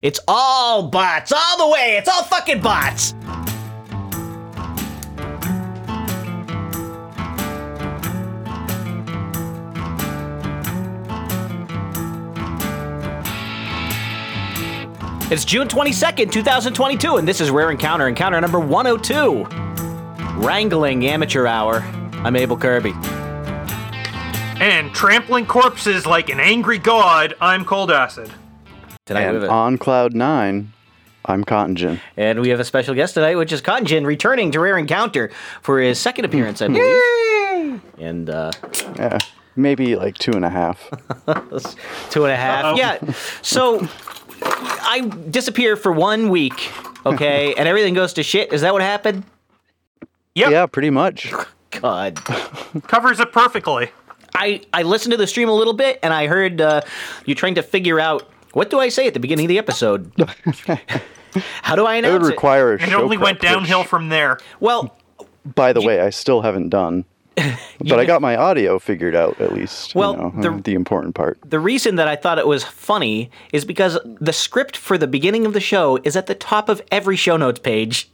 It's all bots, all the way. It's all fucking bots. It's June 22nd, 2022, and this is Rare Encounter, encounter number 102. Wrangling Amateur Hour. I'm Abel Kirby. And trampling corpses like an angry god, I'm Cold Acid. Tonight we And have a- on cloud nine, I'm Cotton Gin. And we have a special guest tonight, which is Cotton Gin, returning to Rare Encounter for his second appearance, I believe. and uh, Yeah, maybe like two and a half. two and a half. Uh-oh. Yeah. So I disappear for one week, okay, and everything goes to shit. Is that what happened? Yep, Yeah, pretty much. God. covers it perfectly. I, I listened to the stream a little bit, and I heard uh, you trying to figure out what do I say at the beginning of the episode? How do I announce It would announce it? require a It show only went downhill which, from there. Well, By the way, I still haven't done. But I got my audio figured out at least. Well, you know, the- the important part. the reason that I thought it was funny is because the script for the beginning of the show is at the top of every show notes page,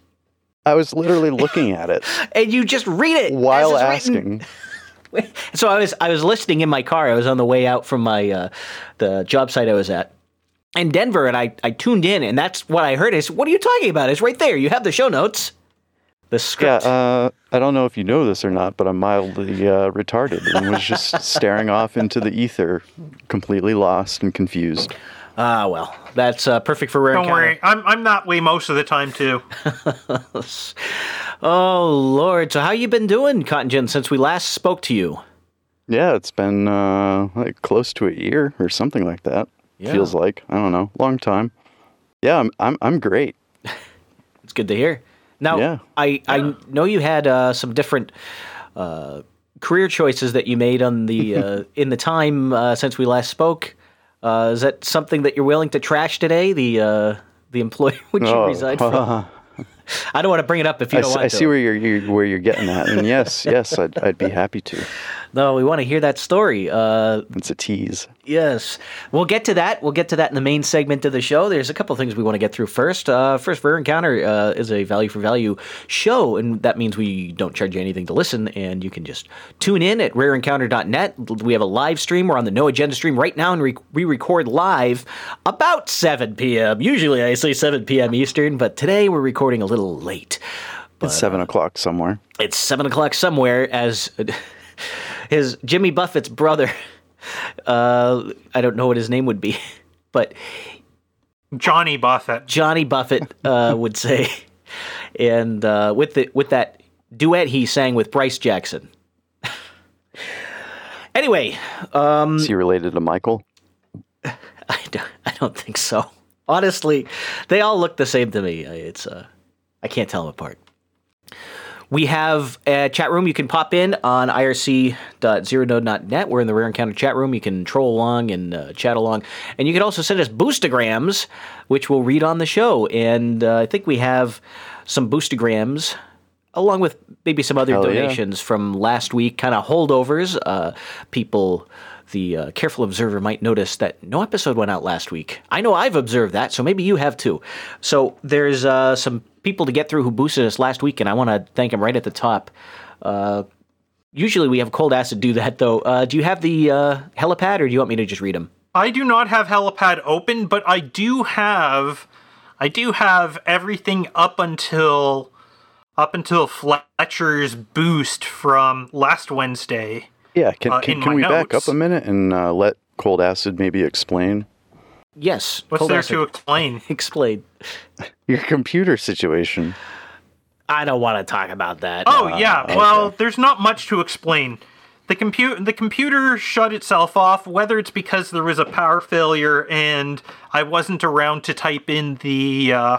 I was literally looking at it and you just read it while as it's written. asking. So I was I was listening in my car. I was on the way out from my uh, the job site I was at in Denver, and I I tuned in, and that's what I heard. Is what are you talking about? It's right there. You have the show notes, the Yeah, script. uh, I don't know if you know this or not, but I'm mildly uh, retarded and was just staring off into the ether, completely lost and confused. Ah, well, that's uh, perfect for rare Don't encounter. worry, I'm, I'm that way most of the time too. Oh Lord! So how you been doing, Cotton Gin, since we last spoke to you? Yeah, it's been uh, like close to a year or something like that. Yeah. Feels like I don't know, long time. Yeah, I'm I'm I'm great. It's good to hear. Now, Yeah. I, I know you had uh, some different uh, career choices that you made on the uh, in the time uh, since we last spoke. Uh, is that something that you're willing to trash today? The uh, the employer which you Oh, reside from. I don't want to bring it up if you don't s- want I to. I see where you're, you're where you're getting at, and yes, yes, I'd I'd be happy to. no, we want to hear that story. Uh, It's a tease. Yes, we'll get to that. We'll get to that in the main segment of the show. There's a couple things we want to get through first. Uh, first, Rare Encounter uh, is a value for value show, and that means we don't charge you anything to listen, and you can just tune in at rareencounter.net. We have a live stream. We're on the No Agenda stream right now, and re- we record live about 7 p.m. Usually I say 7 p.m. Eastern, but today we're recording a little late. It's seven o'clock somewhere. It's 7 o'clock somewhere as his Jimmy Buffett's brother. Uh, I don't know what his name would be, but Johnny Buffett. Johnny Buffett uh, would say, and uh, with the with that duet he sang with Bryce Jackson. anyway, um, Is he related to Michael? I don't, I don't think so. Honestly, they all look the same to me. It's uh, I can't tell them apart. We have a chat room you can pop in on irc.zeronode.net. We're in the Rare Encounter chat room. You can troll along and uh, chat along. And you can also send us boostagrams, which we'll read on the show. And uh, I think we have some boostagrams along with maybe some other Hell yeah. donations from last week, kind of holdovers. Uh, people, the uh, careful observer might notice that no episode went out last week. I know I've observed that, so maybe you have too. So there's uh, some people to get through who boosted us last week, and I want to thank them right at the top. Uh, usually we have cold acid do that, though. Uh, do you have the uh, helipad, or do you want me to just read them? I do not have Helipad open, but I do have I do have everything up until up until Fletcher's boost from last Wednesday. Yeah. Can Uh, can, in can my we back up a minute and uh, let Cold Acid maybe explain Yes. What's cold there acid. to explain? explain? your computer situation? I don't want to talk about that. Oh yeah, okay. well, there's not much to explain. The compute the computer shut itself off, whether it's because there was a power failure and I wasn't around to type in the uh,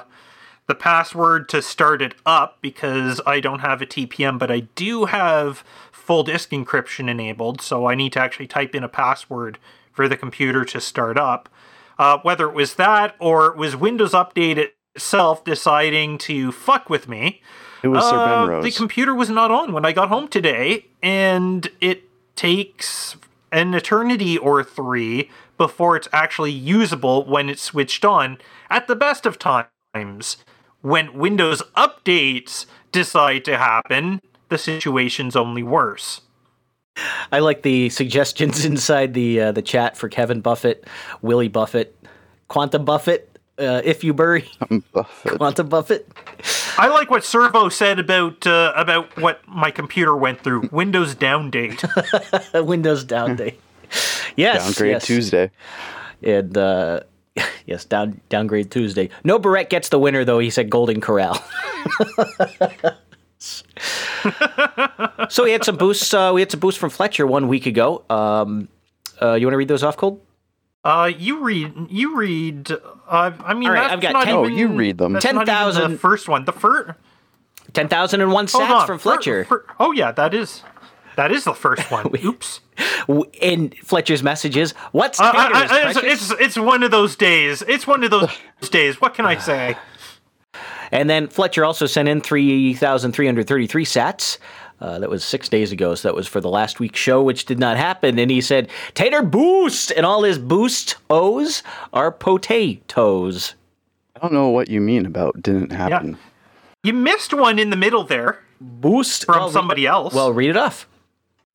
the password to start it up because I don't have a TPM, but I do have full disk encryption enabled, so I need to actually type in a password for the computer to start up. Uh, whether it was that or it was Windows Update itself deciding to fuck with me. It was Sir Uh, Benrose. the computer was not on when I got home today, and it takes an eternity or three before it's actually usable when it's switched on. at the best of times, when Windows updates decide to happen, the situation's only worse. I like the suggestions inside the uh, the chat for Kevin Buffett, Willie Buffett, Quantum Buffett, uh, if you bury Buffett. Quantum Buffett. I like what Servo said about uh, about what my computer went through. Windows down date. Windows down day. Yes, Downgrade yes. Tuesday. and uh, yes, down downgrade Tuesday. No, Barrett gets the winner though. He said Golden Corral. so we had some boosts. Uh, we had some boosts from Fletcher one week ago. Um, uh, you want to read those off, cold? Uh, you read. You read. Uh, I mean, All right, that's I've got not 10 Oh, you read them. that's not even 10,000 The first one. The first. Ten thousand and one Hold sats on. from fir- Fletcher. fir- oh yeah, that is. That is the first one. Oops. In Fletcher's messages, what's Uh, I- I- it's, it's it's one of those days. It's one of those days. What can I say? And then Fletcher also sent in 3,333 sats. Uh, that was six days ago, so that was for the last week's show, which did not happen. And he said, Tater boost! And all his boost O's are potatoes. I don't know what you mean about didn't happen. Yeah. You missed one in the middle there Boost from Well, somebody else. Well, read it off.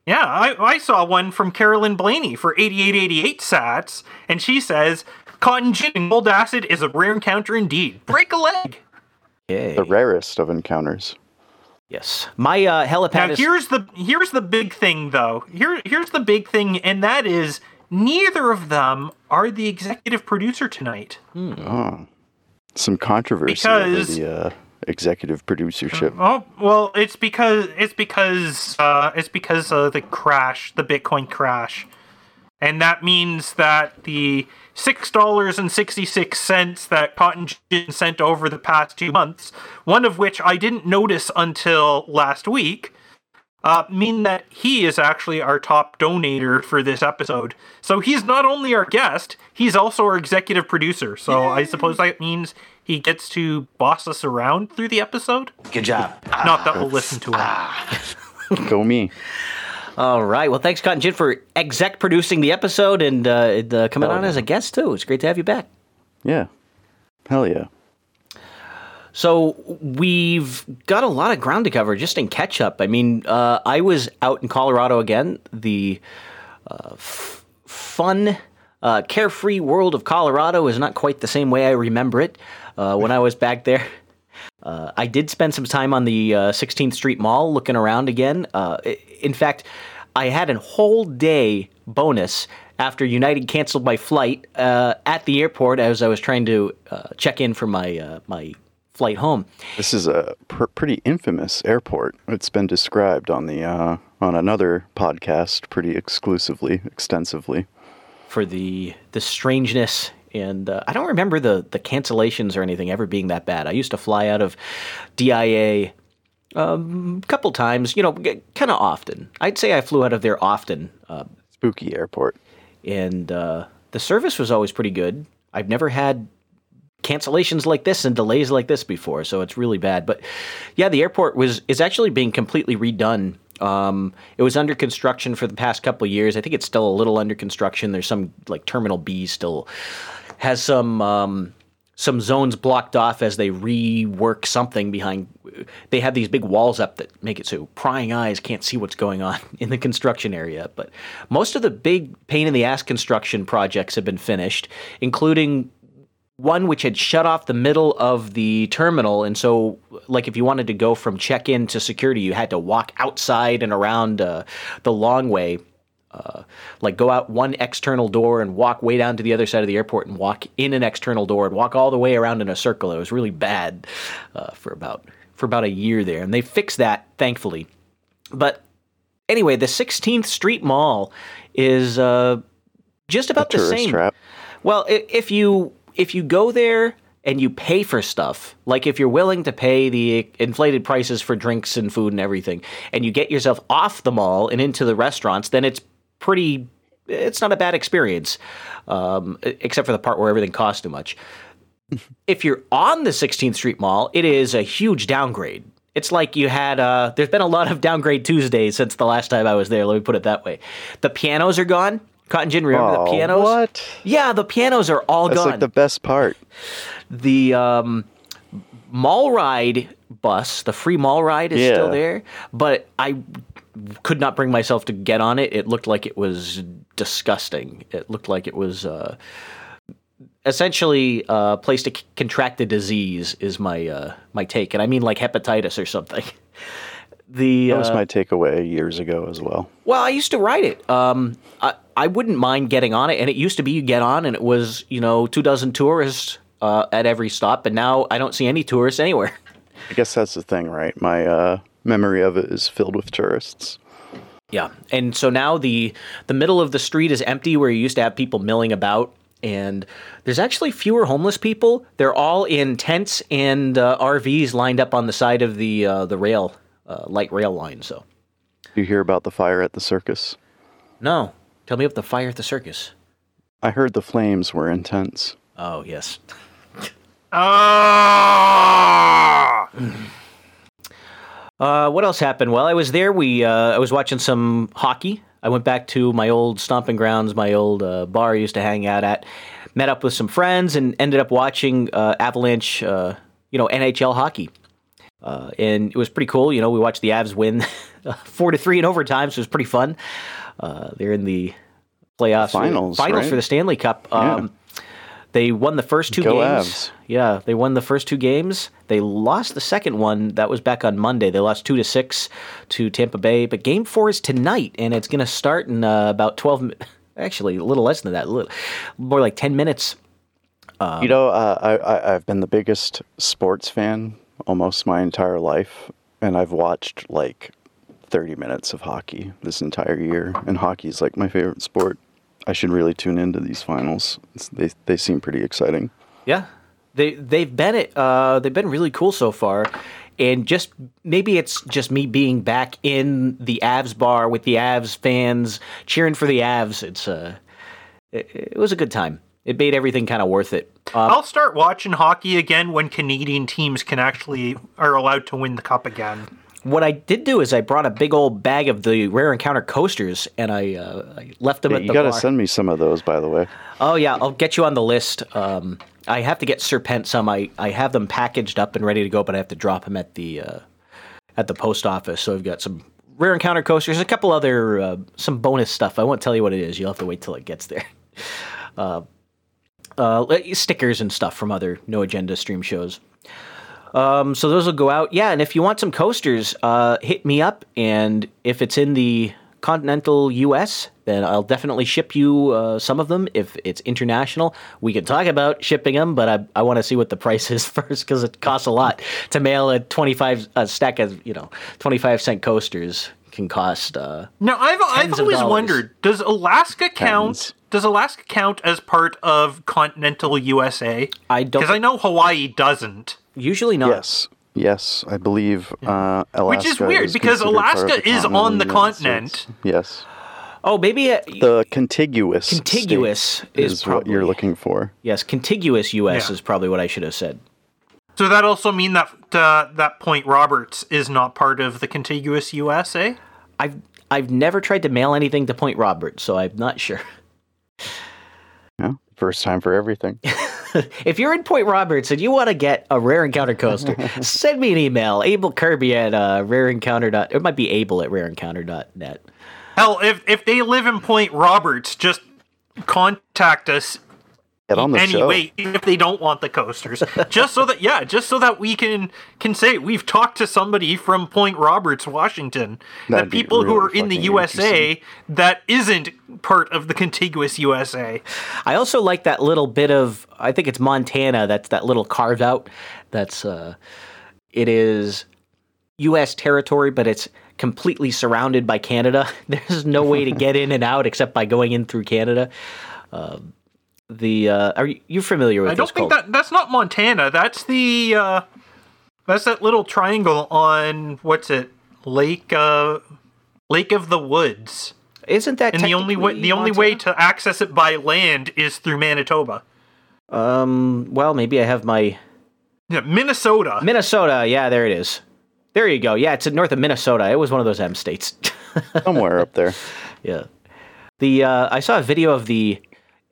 Yeah, I, I saw one from Carolyn Blaney for 8888 sats, and she says, Cotton gin and gold acid is a rare encounter indeed. Break a leg. Okay. The rarest of encounters. yes. My uh, helipad Now is... here's the here's the big thing though. Here here's the big thing, and that is neither of them are the executive producer tonight. Oh. Some controversy Because- over the uh, executive producership. Oh well, it's because it's because uh, it's because of the crash, the Bitcoin crash, and that means that the six dollars and sixty six cents that Cotton Gin sent over the past two months, one of which I didn't notice until last week, uh, mean that he is actually our top donator for this episode. So he's not only our guest, he's also our executive producer. So I suppose that means he gets to boss us around through the episode. Good job. Not that we'll listen to him. Go me. All right. Well, thanks, Cotton Gin, for exec producing the episode and uh, uh, coming Oh, on yeah. as a guest, too. It's great to have you back. Yeah. Hell yeah. So we've got a lot of ground to cover just in catch up. I mean, uh, I was out in Colorado again. The uh, f- fun, uh, carefree world of Colorado is not quite the same way I remember it uh, when I was back there. Uh, I did spend some time on the uh, 16th Street Mall looking around again. Uh, in fact, I had a whole day bonus after United canceled my flight uh, at the airport as I was trying to uh, check in for my uh, my flight home. This is a pr- pretty infamous airport. It's been described on the uh, on another podcast pretty exclusively, extensively. for the the strangeness and uh, I don't remember the the cancellations or anything ever being that bad. I used to fly out of DIA um, a couple times, you know, kind of often. I'd say I flew out of there often, uh, Spooky airport. and uh, the service was always pretty good. I've never had cancellations like this and delays like this before, so it's really bad. But yeah, the airport was is actually being completely redone. Um, it was under construction for the past couple years. I think it's still a little under construction. There's some like Terminal B still has some um, some zones blocked off as they rework something behind. They have these big walls up that make it so prying eyes can't see what's going on in the construction area. But most of the big pain in the ass construction projects have been finished, including one which had shut off the middle of the terminal and so like if you wanted to go from check-in to security you had to walk outside and around uh, the long way uh, like go out one external door and walk way down to the other side of the airport and walk in an external door and walk all the way around in a circle. It was really bad uh, for about for about a year there. And they fixed that thankfully. But anyway the 16th street mall is uh, just about the same. trap. well, if you if you go there and you pay for stuff, like if you're willing to pay the inflated prices for drinks and food and everything, and you get yourself off the mall and into the restaurants, then it's pretty. It's not a bad experience, um, except for the part where everything costs too much. if you're on the 16th Street Mall, it is a huge downgrade. It's like you had. Uh, there's been a lot of downgrade Tuesdays since the last time I was there. Let me put it that way. The pianos are gone. Cotton gin. Remember oh, the pianos? What? Yeah, the pianos are all That's gone. That's like the best part. the um, mall ride bus, the free mall ride, is still there, but I could not bring myself to get on it. It looked like it was disgusting. It looked like it was uh, essentially a place to c- contract a disease. Is my uh, my take, and I mean like hepatitis or something. The That was uh, my takeaway years ago as well. well, I used to ride it. Um, I, I wouldn't mind getting on it, and it used to be you get on, and it was you know two dozen tourists uh, at every stop, but now I don't see any tourists anywhere. I guess that's the thing, right? My uh, memory of it is filled with tourists. Yeah, and so now the the middle of the street is empty, where you used to have people milling about, and there's actually fewer homeless people. They're all in tents and uh, RVs lined up on the side of the uh, the rail, uh, light rail line. So You hear about the fire at the circus? no, tell me about the fire at the circus. I heard the flames were intense. Oh yes. Ah! Uh, what else happened? Well, I was there. We uh, I was watching some hockey. I went back to my old stomping grounds, my old uh, bar I used to hang out at. Met up with some friends and ended up watching uh, Avalanche, uh, you know, NHL hockey. Uh, and it was pretty cool. You know, we watched the Avs win four to three in overtime, so it was pretty fun. Uh, they're in the playoffs, Finals, finals right? for the Stanley Cup. Um, They won the first two Go games. Yeah, they won the first two games. They lost the second one. That was back on Monday. They lost two to six to Tampa Bay. But game four is tonight, and it's going to start in uh, about twelve. Actually, a little less than that. A little, more like ten minutes. you know, uh, I, I, I've been the biggest sports fan almost my entire life, and I've watched like 30 minutes of hockey this entire year. And hockey's like my favorite sport. I should really tune into these finals. It's, they, they seem pretty exciting. Yeah, they they've been it. Uh, they've been really cool so far, and just maybe it's just me being back in the Avs bar with the Avs fans cheering for the Avs. It's uh, it, it was a good time. It made everything kind of worth it. Um, I'll start watching hockey again when Canadian teams can actually are allowed to win the cup again. What I did do is I brought a big old bag of the rare encounter coasters and I, uh, I left them Yeah, at the you got to send me some of those, by the way. Oh yeah, I'll get you on the list. Um, I have to get Serpent some. I, I have them packaged up and ready to go, but I have to drop them at the uh, at the post office. So I've got some rare encounter coasters, a couple other uh, some bonus stuff. I won't tell you what it is. You'll have to wait till it gets there. Uh, uh, stickers and stuff from other no agenda stream shows. Um, so those will go out. Yeah, and if you want some coasters, uh, hit me up. And if it's in the continental U.S., then I'll definitely ship you uh, some of them. If it's international, we can talk about shipping them, but I, I want to see what the price is first because it costs a lot to mail a twenty-five a stack of you know twenty-five cent coasters can cost. Uh, Now, I've I've always wondered: Does Alaska count? Tens. Does Alaska count as part of continental USA? I don't. Because I know Hawaii doesn't. Usually not. Yes. Yes, I believe uh, Alaska Which is weird, because considered part of Alaska the is continent on the continent. States. Yes. Oh, maybe uh, The contiguous Contiguous state is is, what you're looking for. yes, contiguous U.S. Yeah. is probably what I should have said. So that also mean that uh, that Point Roberts is not part of the contiguous USA. I've I've never tried to mail anything to Point Roberts, so I'm not sure. Yeah, first time for everything. If you're in Point Roberts and you want to get a rare encounter coaster, send me an email. Abel Kirby at uh, rareencounter. Dot, it might be Abel at rareencounter.net. Hell, if if they live in Point Roberts, just contact us Get on the show. anyway if they don't want the coasters just so that yeah just so that we can can say we've talked to somebody from point roberts washington That'd the be people who are in the usa that isn't part of the contiguous usa I also like that little bit of. I think it's Montana. That's that little carved out. That's uh, it is U.S. territory, but it's completely surrounded by Canada. There's no way to get in and out except by going in through Canada. Um the uh, are you you familiar with i don't this think called- that that's not montana that's the uh that's that little triangle on what's it lake uh lake of the woods Isn't that and the only way technically the only way to access it by land is through manitoba Um. Well, maybe I have my yeah, minnesota Minnesota. Yeah, there it is. There you go. Yeah, it's in north of Minnesota. It was one of those M states. Somewhere up there. yeah. The uh, I saw a video of the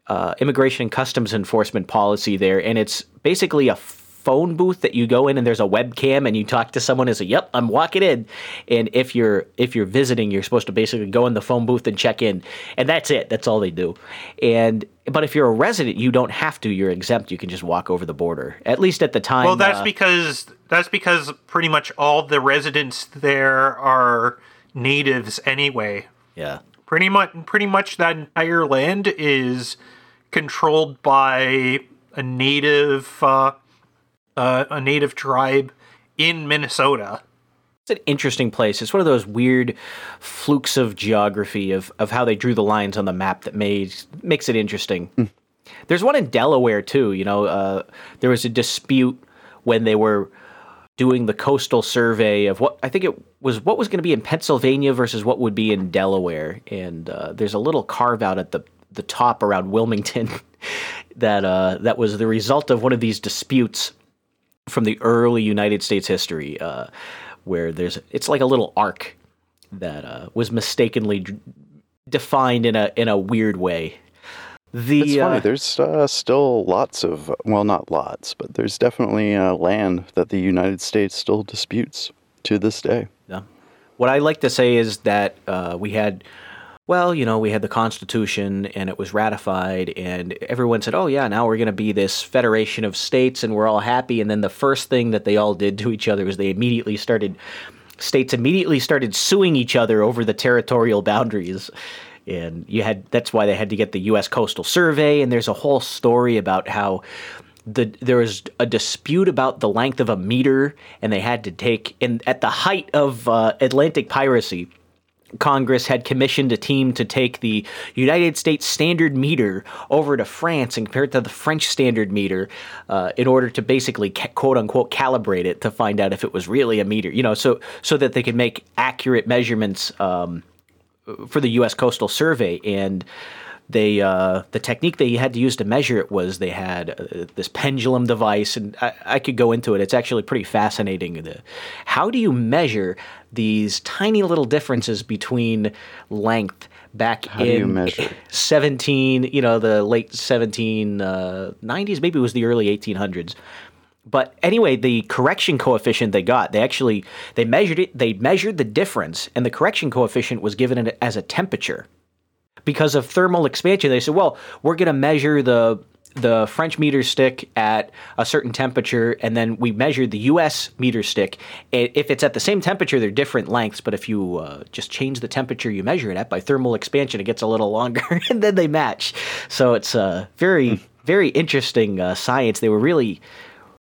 uh, immigration and customs enforcement policy there, and it's basically a phone booth that you go in and there's a webcam and you talk to someone and say, "Yep, I'm walking in." And if you're if you're visiting, you're supposed to basically go in the phone booth and check in, and that's it. That's all they do. And but if you're a resident, you don't have to. You're exempt. You can just walk over the border. At least at the time. Well, that's uh, because that's because pretty much all the residents there are natives anyway. yeah. Pretty much, pretty much that entire land is controlled by a native, uh, uh, a native tribe in Minnesota. It's an interesting place. It's one of those weird flukes of geography of, of how they drew the lines on the map that made makes it interesting. There's one in Delaware too. You know, uh, there was a dispute when they were doing the coastal survey of what I think it was what was going to be in Pennsylvania versus what would be in Delaware, and uh, there's a little carve out at the the top around Wilmington that uh, that was the result of one of these disputes from the early United States history, uh, where there's it's like a little arc that uh, was mistakenly d- defined in a in a weird way. The It's funny. uh, There's uh, still lots of, well, not lots, but there's definitely uh, land that the United States still disputes to this day. Yeah. What I like to say is that uh, we had, well, you know, we had the Constitution and it was ratified, and everyone said, oh, yeah, now we're going to be this federation of states and we're all happy. And then the first thing that they all did to each other was they immediately started, states immediately started suing each other over the territorial boundaries. And you had that's why they had to get the U.S. Coastal Survey, and there's a whole story about how the there was a dispute about the length of a meter, and they had to take in at the height of uh, Atlantic piracy. Congress had commissioned a team to take the United States standard meter over to France and compare it to the French standard meter uh, in order to basically ca- quote unquote calibrate it to find out if it was really a meter. You know, so so that they could make accurate measurements. Um, for the U.S. Coastal Survey, and they uh, the technique they had to use to measure it was they had uh, this pendulum device, and I, I could go into it. It's actually pretty fascinating. The, how do you measure these tiny little differences between length? Back How in you measure? 17, you know, the late 1790s, maybe it was the early 1800s but anyway the correction coefficient they got they actually they measured it they measured the difference and the correction coefficient was given as a temperature because of thermal expansion they said well we're going to measure the the french meter stick at a certain temperature and then we measured the us meter stick if it's at the same temperature they're different lengths but if you uh, just change the temperature you measure it at by thermal expansion it gets a little longer and then they match so it's uh, very very interesting uh, science they were really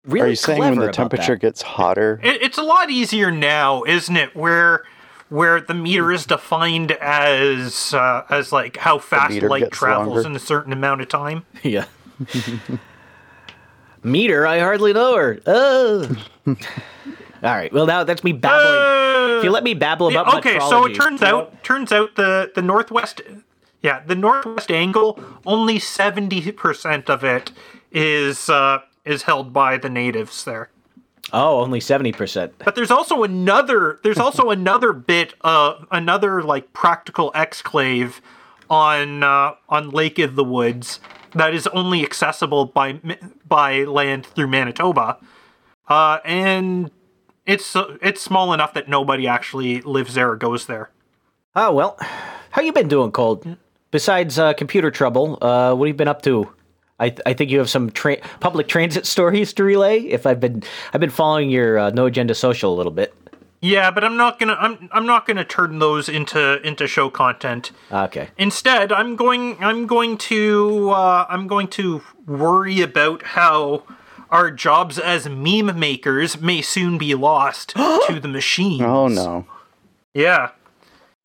really Are you saying when the temperature that. gets hotter? It, it's a lot easier now, isn't it? Where where the meter is defined as uh, as like how fast light travels longer. in a certain amount of time. Yeah. Meter, I hardly know her. Oh. All right. Well, now that's me babbling. if you let me babble about Yeah, okay, so it turns out turns out the the northwest yeah, the northwest angle only 70% of it is uh is held by the natives there. Oh, only seventy percent. But there's also another there's also another bit uh another like practical exclave on uh on Lake of the Woods that is only accessible by by land through Manitoba. Uh and it's uh, it's small enough that nobody actually lives there or goes there. Oh well, how you been doing, Cold? Besides uh, computer trouble, uh, what have you been up to? I, I think you have some tra- public transit stories to relay. If I've been I've been following your uh, No Agenda Social a little bit. Yeah, but I'm not gonna I'm I'm not gonna turn those into into show content. Okay. Instead, I'm going I'm going to uh, I'm going to worry about how our jobs as meme makers may soon be lost to the machines. Oh no. Yeah.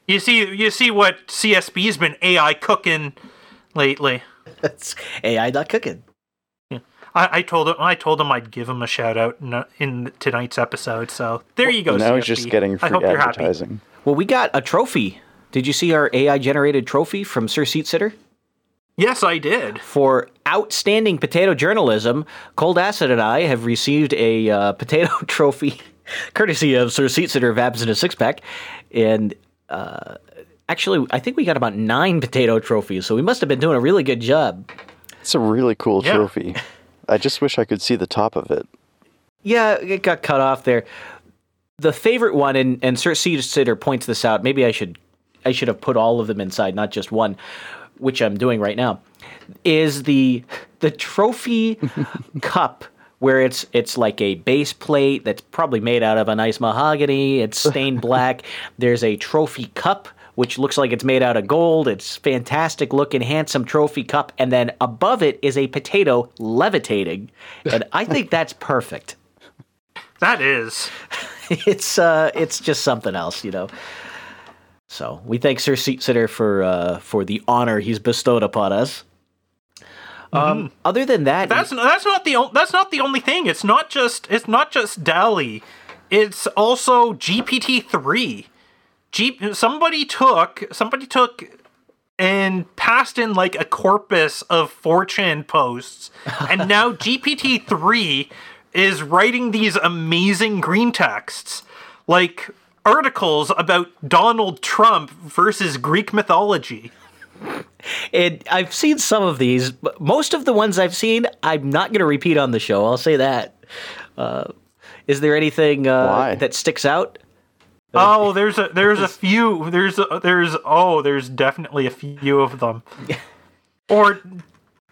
You see you see what CSB's been AI cooking lately. That's AI not cooking. I, I told him I told him I'd give him a shout out in, in tonight's episode. So there you go. now CSB. he's just getting I free hope you're happy. advertising. Well, we got a trophy. Did you see our AI generated trophy from Sir Seat Sitter? Yes, I did. For outstanding potato journalism, Cold Acid and I have received a uh, potato trophy, courtesy of Sir Seat Sitter of Abs in a Six Pack. And uh, Actually, I think we got about nine potato trophies, so we must have been doing a really good job. It's a really cool Yeah. trophy. I just wish I could see the top of it. Yeah, it got cut off there. The favorite one, and and Sir Seat Sitter points this out. Maybe I should I should have put all of them inside, not just one, which I'm doing right now. Is the the trophy cup where it's it's like a base plate that's probably made out of a nice mahogany. It's stained black. There's a trophy cup which looks like it's made out of gold. It's fantastic looking, handsome trophy cup, and then above it is a potato levitating, and I think that's perfect That is. it's uh it's just something else, you know. So we thank Sir Seat Sitter for uh for the honor he's bestowed upon us. Um, other than that, That's that's not the o- that's not the only thing. It's not just it's not just DALL-E. It's also GPT three. G somebody took somebody took and passed in like a corpus of 4chan posts, and now GPT three is writing these amazing green texts, like articles about Donald Trump versus Greek mythology. it, I've seen some of these, but most of the ones I've seen, I'm not going to repeat on the show. I'll say that. Uh, is there anything uh, that sticks out? Oh, there's a there's a few there's a, there's oh there's definitely a few of them. Or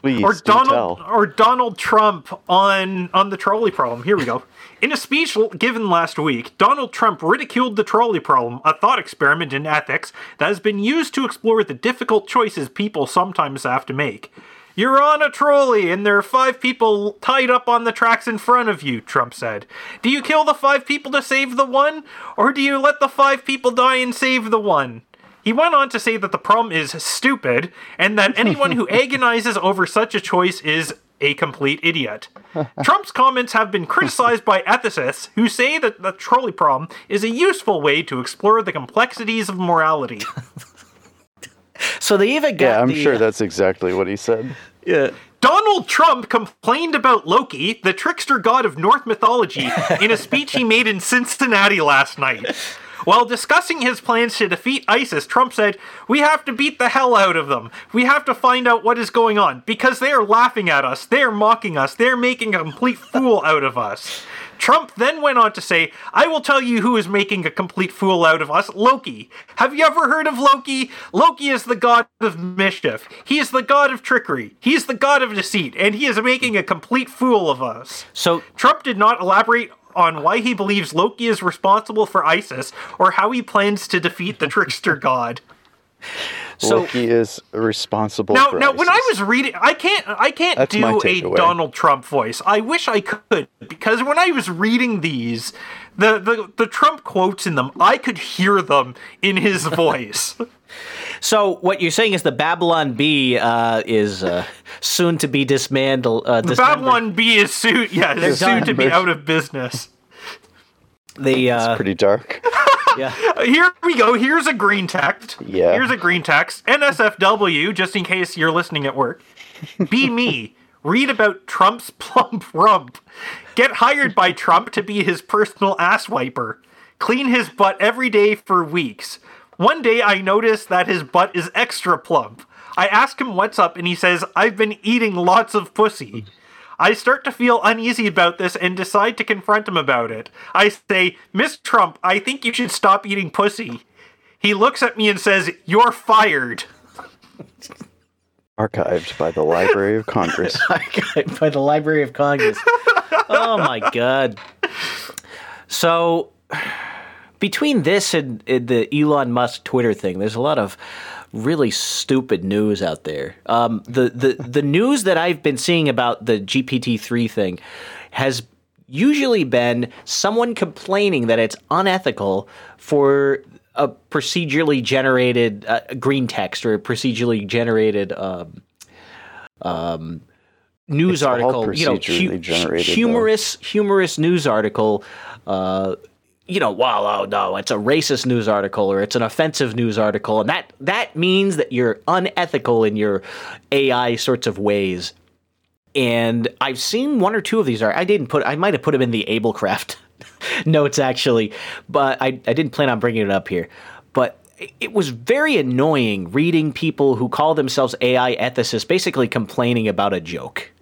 Please or Donald tell. or Donald Trump on on the trolley problem. Here we go. In a speech given last week, Donald Trump ridiculed the trolley problem, a thought experiment in ethics that has been used to explore the difficult choices people sometimes have to make. You're on a trolley and there are five people tied up on the tracks in front of you, Trump said. Do you kill the five people to save the one, or do you let the five people die and save the one? He went on to say that the problem is stupid, and that anyone who agonizes over such a choice is a complete idiot. Trump's comments have been criticized by ethicists who say that the trolley problem is a useful way to explore the complexities of morality. So they even got Yeah, I'm the, sure uh, that's exactly what he said. Yeah. Donald Trump complained about Loki, the trickster god of Norse mythology, in a speech he made in Cincinnati last night. While discussing his plans to defeat ISIS, Trump said, We have to beat the hell out of them. We have to find out what is going on because they are laughing at us, they are mocking us, they are making a complete fool out of us. Trump then went on to say, I will tell you who is making a complete fool out of us Loki. Have you ever heard of Loki? Loki is the god of mischief. He is the god of trickery. He is the god of deceit, and he is making a complete fool of us. So Trump did not elaborate on why he believes Loki is responsible for ISIS or how he plans to defeat the trickster god. So- Loki is responsible Now, for now, when I was reading, I can't, I can't That's do a takeaway. Donald Trump voice. I wish I could because when I was reading these, the the the Trump quotes in them, I could hear them in his voice. So what you're saying is the Babylon Bee uh, is uh, soon to be dismantled. Uh, the. Babylon Bee is soon, yeah, is soon to be out of business. The uh, Pretty dark. yeah. Here we go. Here's a green text. Yeah. Here's a green text. NSFW, just in case you're listening at work. Be me. Read about Trump's plump rump. Get hired by Trump to be his personal ass wiper. Clean his butt every day for weeks. One day I notice that his butt is extra plump. I ask him what's up and he says, I've been eating lots of pussy. I start to feel uneasy about this and decide to confront him about it. I say, Miss Trump, I think you should stop eating pussy. He looks at me and says, You're fired. Archived by the Library of Congress. archived by the Library of Congress. oh my god! So between this and, and the Elon Musk Twitter thing, there's a lot of really stupid news out there. Um, the the the news that I've been seeing about the GPT three thing has usually been someone complaining that it's unethical for a procedurally generated uh, green text or a procedurally generated um, um, news It's article, you know, procedurally generated, though. humorous, humorous news article. Uh, you know, well, oh no, it's a racist news article or it's an offensive news article, and that that means that you're unethical in your AI sorts of ways. And I've seen one or two of these. Are I didn't put. I might have put them in the Ablecraft notes actually, but I I didn't plan on bringing it up here. But it was very annoying reading people who call themselves AI ethicists basically complaining about a joke.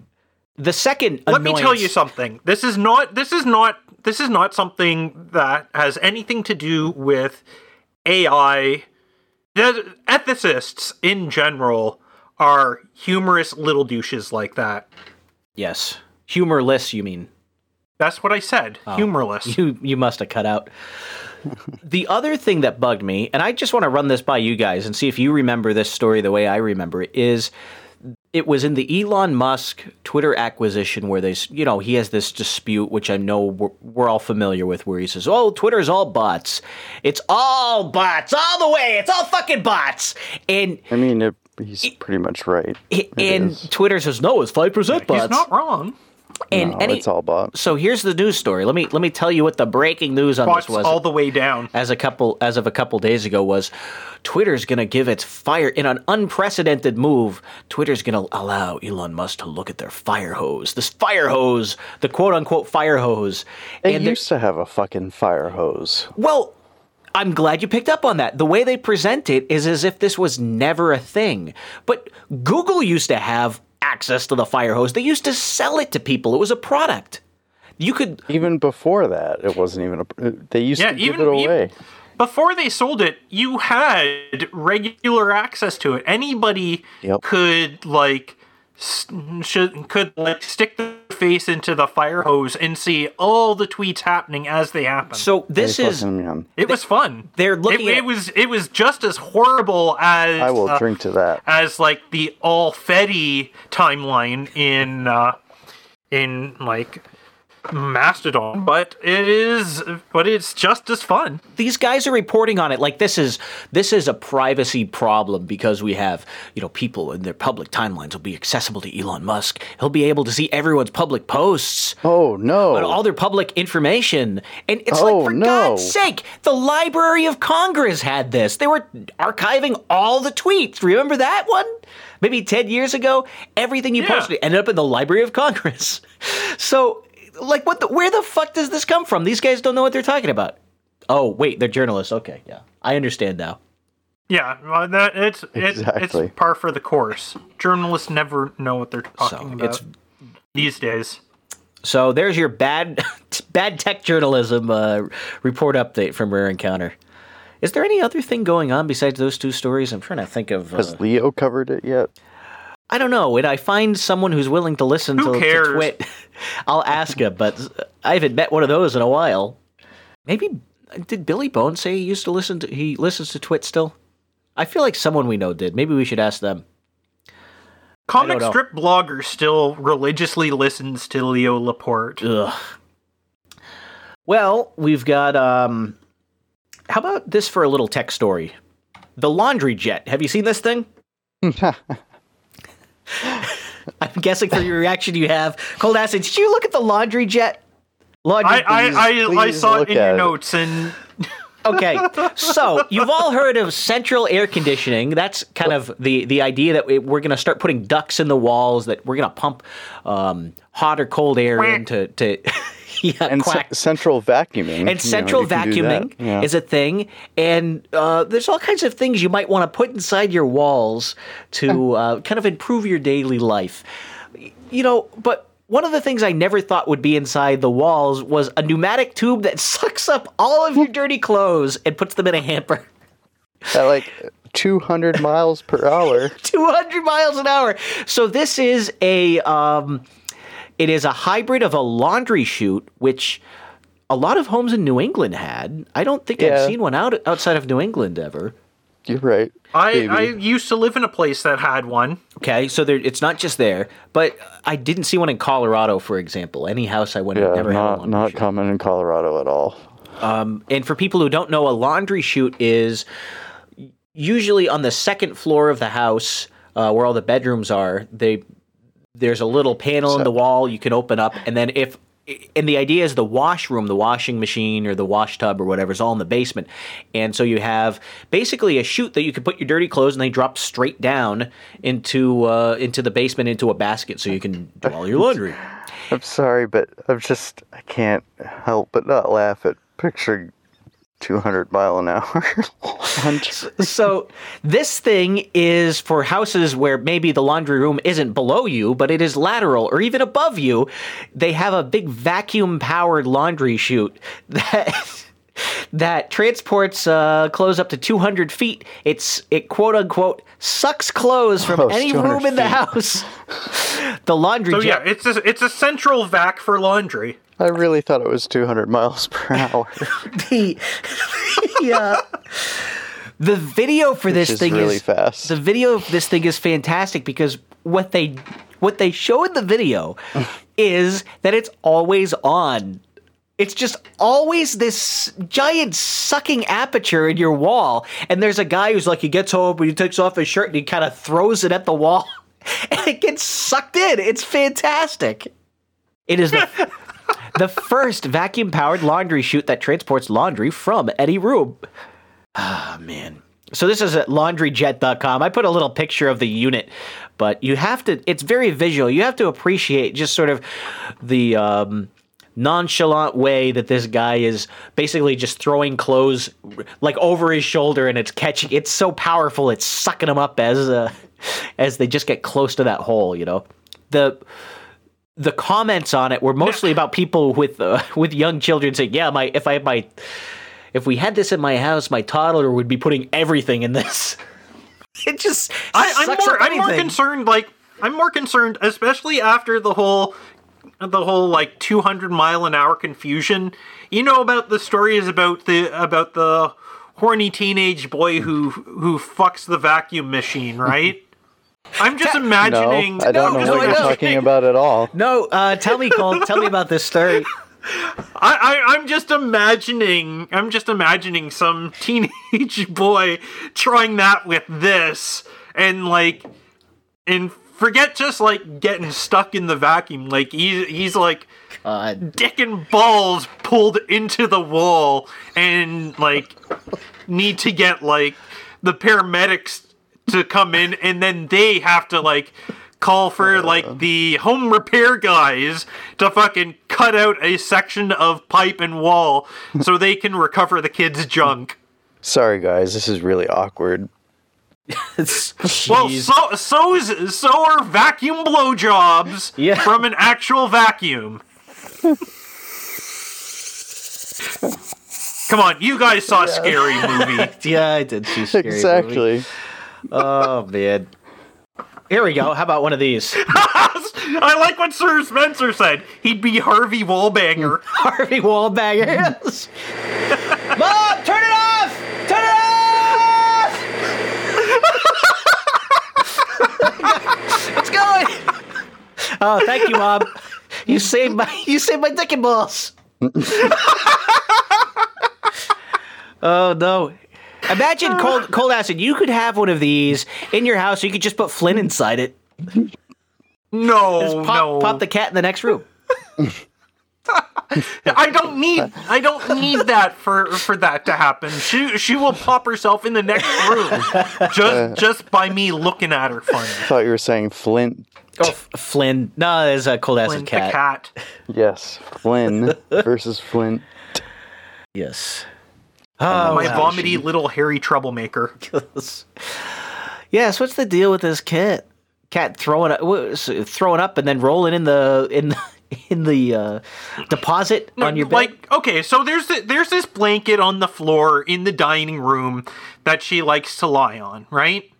The second Let me tell you something. This is not this is not this is not something that has anything to do with AI. The ethicists in general are humorous little douches like that. Yes. Humorless, you mean? That's what I said. Oh. Humorless. You you must have cut out. the other thing that bugged me, and I just want to run this by you guys and see if you remember this story the way I remember it, is it was in the Elon Musk Twitter acquisition where they, you know, he has this dispute, which I know we're, we're all familiar with, where he says, "Oh, Twitter's all bots. It's all bots, all the way. It's all fucking bots." And I mean, it, he's pretty much right. It and is. Twitter says, "No, it's five percent bots." He's not wrong. And No, any, it's all bots. so here's the news story. Let me let me tell you what the breaking news on Bots this was. all the way down. as a couple as of a couple days ago was Twitter's going to give its fire in an unprecedented move. Twitter's going to allow Elon Musk to look at their fire hose. This fire hose, the quote unquote fire hose. They and used to have a fucking fire hose. well, I'm glad you picked up on that. The way they present it is as if this was never a thing. But Google used to have access to the fire hose. They used to sell it to people. It was a product. You could Even before that, it wasn't even a. Uh, they used Yeah, to give even- it away. even- Before they sold it, you had regular access to it. Anybody Yep. could like s- should could like stick their face into the fire hose and see all the tweets happening as they happen. so this They is fucking, man, it was fun. they're looking it, at- it was it was just as horrible as I will uh, drink to that. as like the all Fedi timeline in uh in like Mastodon, but it is but it's just as fun. these guys are reporting on it like this is this is a privacy problem because we have you know people in their public timelines will be accessible to Elon Musk. He'll be able to see everyone's public posts. Oh no! and all their public information. And it's Oh, like, for no. God's sake, the Library of Congress had this. They were archiving all the tweets. Remember that one? Maybe 10 years ago? Everything you Yeah. posted ended up in the Library of Congress. So, like, what? The, where the fuck does this come from? These guys don't know what they're talking about. Oh, wait, they're journalists. Okay, yeah. I understand now. Yeah, well, that it's it, Exactly. it's par for the course. Journalists never know what they're So, talking about it's these days. So there's your bad bad tech journalism uh, report update from Rare Encounter. Is there any other thing going on besides those two stories? I'm trying to think of. Uh, Has Leo covered it yet? I don't know. When I find someone who's willing to listen Who to, to cares? Twit, I'll ask him. But I haven't met one of those in a while. Maybe did Billy Bone say he used to listen to? He listens to Twit still. I feel like someone we know did. Maybe we should ask them. Comic strip blogger still religiously listens to Leo Laporte. Ugh. Well, we've got. um How about this for a little tech story? The laundry jet. Have you seen this thing? I'm guessing from your reaction you have. Cold acid. Did you look at the laundry jet? Laundry. I I, I, I please saw it in your it. notes and okay. So you've all heard of central air conditioning. That's kind of the the idea that we- we're going to start putting ducts in the walls. That we're going to pump um, hot or cold air Quack. into to. yeah, And quack. central vacuuming. and central you that. vacuuming Yeah. is a thing and uh, there's all kinds of things you might want to put inside your walls to uh, kind of improve your daily life you know but one of the things i never thought would be inside the walls was a pneumatic tube that sucks up all of your dirty clothes and puts them in a hamper at like 200 miles per hour. 200 miles an hour. So this is a um, it is a hybrid of a laundry chute, which a lot of homes in New England had. I don't think I've seen one out outside of New England ever. You're right. I Maybe. I used to live in a place that had one. Okay, so there, it's not just there, but I didn't see one in Colorado, for example. Any house I went in yeah, never had a not laundry not chute. common in Colorado at all. And for people who don't know, a laundry chute is usually on the second floor of the house uh, where all the bedrooms are. They there's a little panel in the wall you can open up, and then if and the idea is the washroom, the washing machine or the wash tub or whatever is all in the basement, and so you have basically a chute that you can put your dirty clothes and they drop straight down into uh, into the basement into a basket so you can do all your laundry. I'm sorry, but I'm just I can't help but not laugh at picturing 200 mile an hour launch. so this thing is for houses where maybe the laundry room isn't below you, but it is lateral or even above you. They have a big vacuum powered laundry chute that that transports uh, clothes up to 200 feet. It's it quote unquote sucks clothes from Oh, any room in the feet. house. the laundry So jet. yeah, it's a, it's a central vac for laundry. I really thought it was 200 miles per hour. the yeah. The video for this is thing really is fast. The video of this thing is fantastic because what they what they show in the video is that it's always on. It's just always this giant sucking aperture in your wall, and there's a guy who's like, he gets home and he takes off his shirt and he kind of throws it at the wall, and it gets sucked in. It's fantastic. It is the the first vacuum powered laundry chute that transports laundry from any room. Ah, man. So this is at laundryjet.com. I put a little picture of the unit, but you have to, it's very visual. You have to appreciate just sort of the um, nonchalant way that this guy is basically just throwing clothes like over his shoulder and it's catching, it's so powerful, it's sucking them up as, uh, as they just get close to that hole, you know? The, the comments on it were mostly about people with uh, with young children saying, "Yeah, my if I had my if we had this in my house, my toddler would be putting everything in this." It just I, I'm more I'm more concerned like I'm more concerned, especially after the whole the whole like 200 mile an hour confusion. You know about the stories about the about the horny teenage boy who who fucks the vacuum machine, right? I'm just No, imagining. I don't No, know no, what I you're talking about at all. No, uh, tell me, Cole. tell me about this story. I, I I'm just imagining I'm just imagining some teenage boy trying that with this and like and forget just like getting stuck in the vacuum like he's he's like Uh, dick and balls pulled into the wall and like need to get like the paramedics to come in and then they have to like call for like the home repair guys to fucking cut out a section of pipe and wall so they can recover the kid's junk. Sorry, guys, this is really awkward. It's- Well, Jeez. so so's so are vacuum blowjobs Yeah. from an actual vacuum. Come on, you guys saw a scary movie. yeah, I did see scary movie. exactly. Oh man. Here we go. How about one of these? I like what Sir Spencer said. He'd be Harvey Wallbanger. Harvey Wallbanger. Yes. Mom, turn it off! Turn it off! it's going. Oh, thank you, Mom. You saved my you saved my dick and balls. oh no. Imagine cold cold acid. You could have one of these in your house. You could just put Flynn inside it. No, Pop, no. pop the cat in the next room. I don't need. I don't need that for for that to happen. She she will pop herself in the next room just uh. just by me looking at her funny. I thought you were saying Flint. Oh, F- Flynn. No, there's a cold acid Flint cat. cat. Yes, Flynn versus Flint. Yes. Oh, My wow. vomity little hairy troublemaker. yes. What's the deal with this cat? Cat throwing up, throwing up, and then rolling in the in the, in the uh, deposit on your bed. like okay so there's th- there's this blanket on the floor in the dining room that she likes to lie on right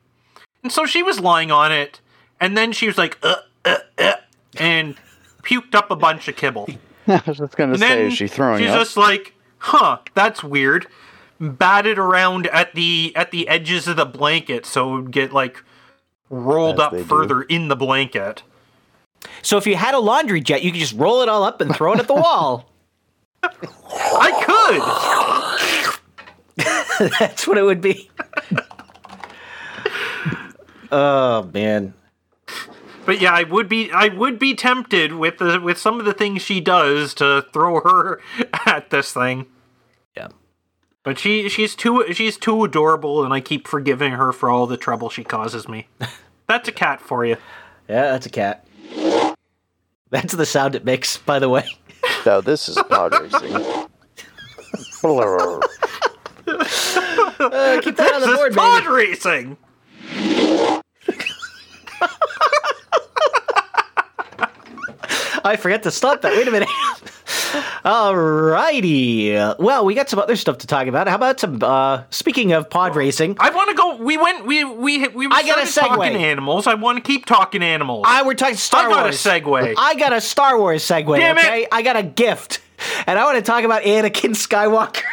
and so she was lying on it and then she was like uh, uh, uh, and puked up a bunch of kibble I was just gonna and say, then is she throwing she's up? just like huh that's weird batted around at the at the edges of the blanket so it would get like rolled As up they do. further in the blanket so if you had a laundry jet, you could just roll it all up and throw it at the wall. i could That's what it would be. oh man. But yeah, I would be I would be tempted with the with some of the things she does to throw her at this thing. Yeah. But she she's too she's too adorable and I keep forgiving her for all the trouble she causes me. That's a cat for you. Yeah, that's a cat. That's the sound it makes, by the way. Now this is pod racing. Uh, keep that on the board, is baby. pod racing. I forgot to stop that. Wait a minute. Alrighty. Well, we got some other stuff to talk about. How about some? Uh, speaking of pod racing, I want to go. We went. We we we. I got a segue. talking animals. I want to keep talking animals. I we're talking Star I got a Wars. segue. I got a Star Wars segue. Damn it. I got a gift, and I want to talk about Anakin Skywalker.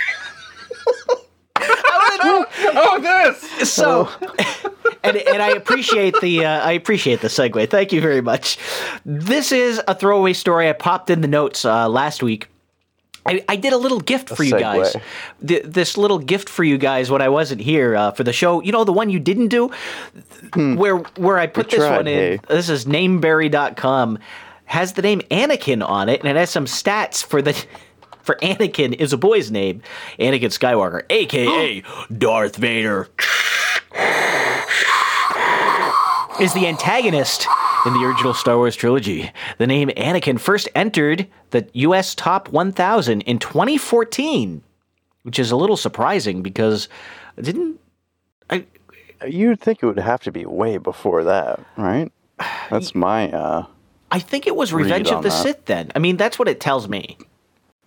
I wanna- oh, this. so, and and I appreciate the uh, I appreciate the segue. Thank you very much. This is a throwaway story I popped in the notes uh, last week. I, I did a little gift for you segue. guys. Th- this little gift for you guys when I wasn't here uh, for the show. You know the one you didn't do, where where I put We this tried, one in. hey. This is nameberry.com. Has the name Anakin on it, and it has some stats for the. For Anakin is a boy's name, Anakin Skywalker, aka Darth Vader. Is the antagonist in the original Star Wars trilogy. The name Anakin first entered the U.S. Top 1000 in 2014, which is a little surprising because it didn't. I, You'd think it would have to be way before that, right? That's my uh I think it was Revenge of the that. Sith then. I mean, that's what it tells me.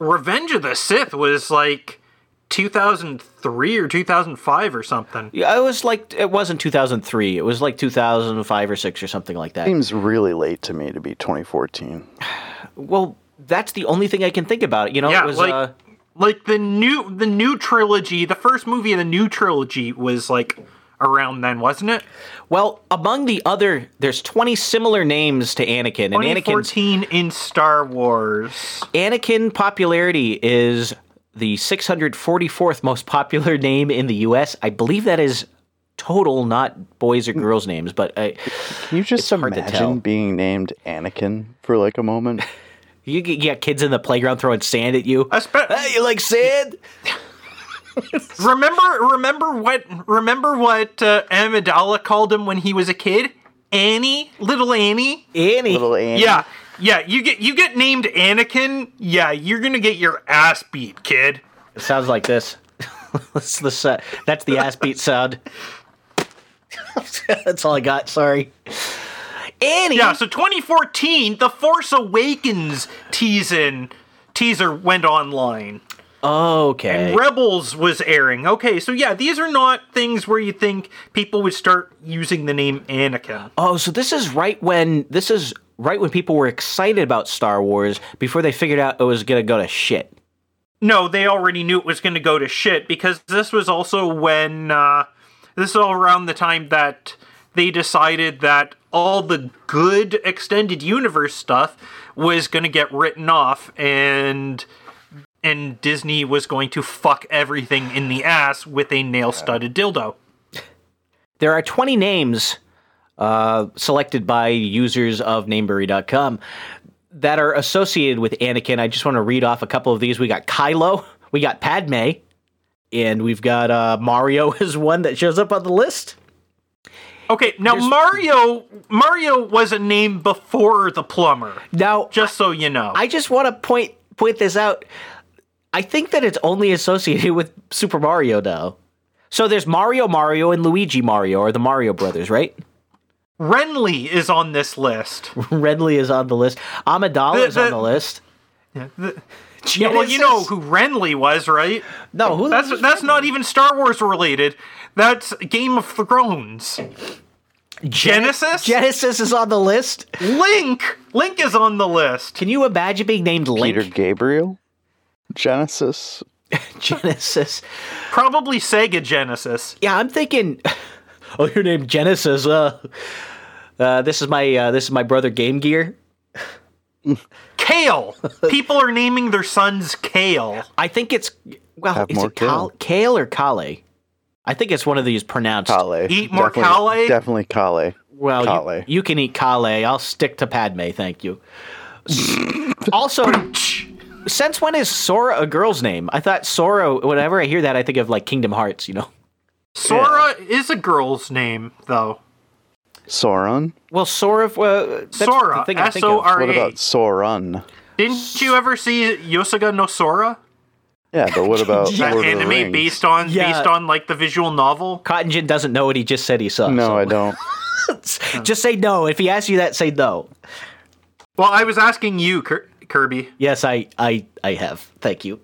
Revenge of the Sith was like 2003 or 2005 or something. Yeah, It was like, it wasn't 2003. It was like 2005 or 6 or something like that. seems really late to me to be 2014. Well, that's the only thing I can think about. You know, Yeah, it was. like uh, like the new the new trilogy, the first movie of the new trilogy was like around then, wasn't it? well, among the other, there's 20 similar names to Anakin, and Anakin's 2014 in Star Wars. Anakin popularity is the 644th most popular name in the U.S. I believe that is total, not boys or girls' names, but I, Can you just It's hard to tell. imagine being named Anakin for like a moment? you get kids in the playground throwing sand at you. I spe- Hey, you like sand? remember remember what remember what uh, Amidala called him when he was a kid? Annie, little Annie. Annie. Little Annie. Yeah, yeah. You get you get named Anakin. Yeah, you're gonna get your ass beat, kid. It sounds like this. that's the sa- that's the ass beat sound. that's all I got. Sorry. Annie. Yeah. So 2014, the Force Awakens teasin teaser went online. Okay. Rebels was airing. Okay, so yeah, these are not things where you think people would start using the name Anakin. Oh, so this is right when this is right when people were excited about Star Wars before they figured out it was gonna go to shit. No, they already knew it was going to go to shit because this was also when uh, this is all around the time that they decided that all the good extended universe stuff was going to get written off and and Disney was going to fuck everything in the ass with a nail-studded dildo. There are 20 names uh, selected by users of nameberry.com that are associated with Anakin. I just want to read off a couple of these. We got Kylo, we got Padme, and we've got uh, Mario is one that shows up on the list. Okay, now There's- Mario Mario was a name before the plumber. Now, Just so you know. I just want to point point this out. I think that it's only associated with Super Mario now. So there's Mario Mario and Luigi Mario, or the Mario brothers, right? Renly is on this list. Renly is on the list. Amidala The- is on the- the list. Yeah, well, you know who Renly was, right? No, who That's that's not even Star Wars related. That's Game of Thrones. Genesis? Genesis is on the list. Link. Link is on the list. Can you imagine being named Link? Peter Gabriel? Genesis? Genesis. Probably Sega Genesis. Yeah, I'm thinking. Oh, your name Genesis. Uh, uh, this is my uh, this is my brother Game Gear. Kale. People are naming their sons Kale. I think it's well, Have is more it Kale, Kale or Kale? I think it's one of these pronounced. Kale. Eat more Definitely- Kale? Definitely Kale. Well, Kale. you, you can eat Kale. I'll stick to Padme, thank you. also, since when is Sora a girl's name? I thought Sora. Whenever I hear that, I think of like Kingdom Hearts. You know. Sora is a girl's name, though. Sauron? Well, Sora. Uh, that's Sora. the thing I S think O of. R What about Sauron? Didn't you ever see Yosuga no Sora? Yeah, but what about That Lord of the anime Rings? based on Yeah. based on like the visual novel. Cotton Gin doesn't know what he just said he saw. No, so- I don't. Just say no. If he asks you that, say no. Well, I was asking you, Kirby. Yes, I, I, I have. Thank you.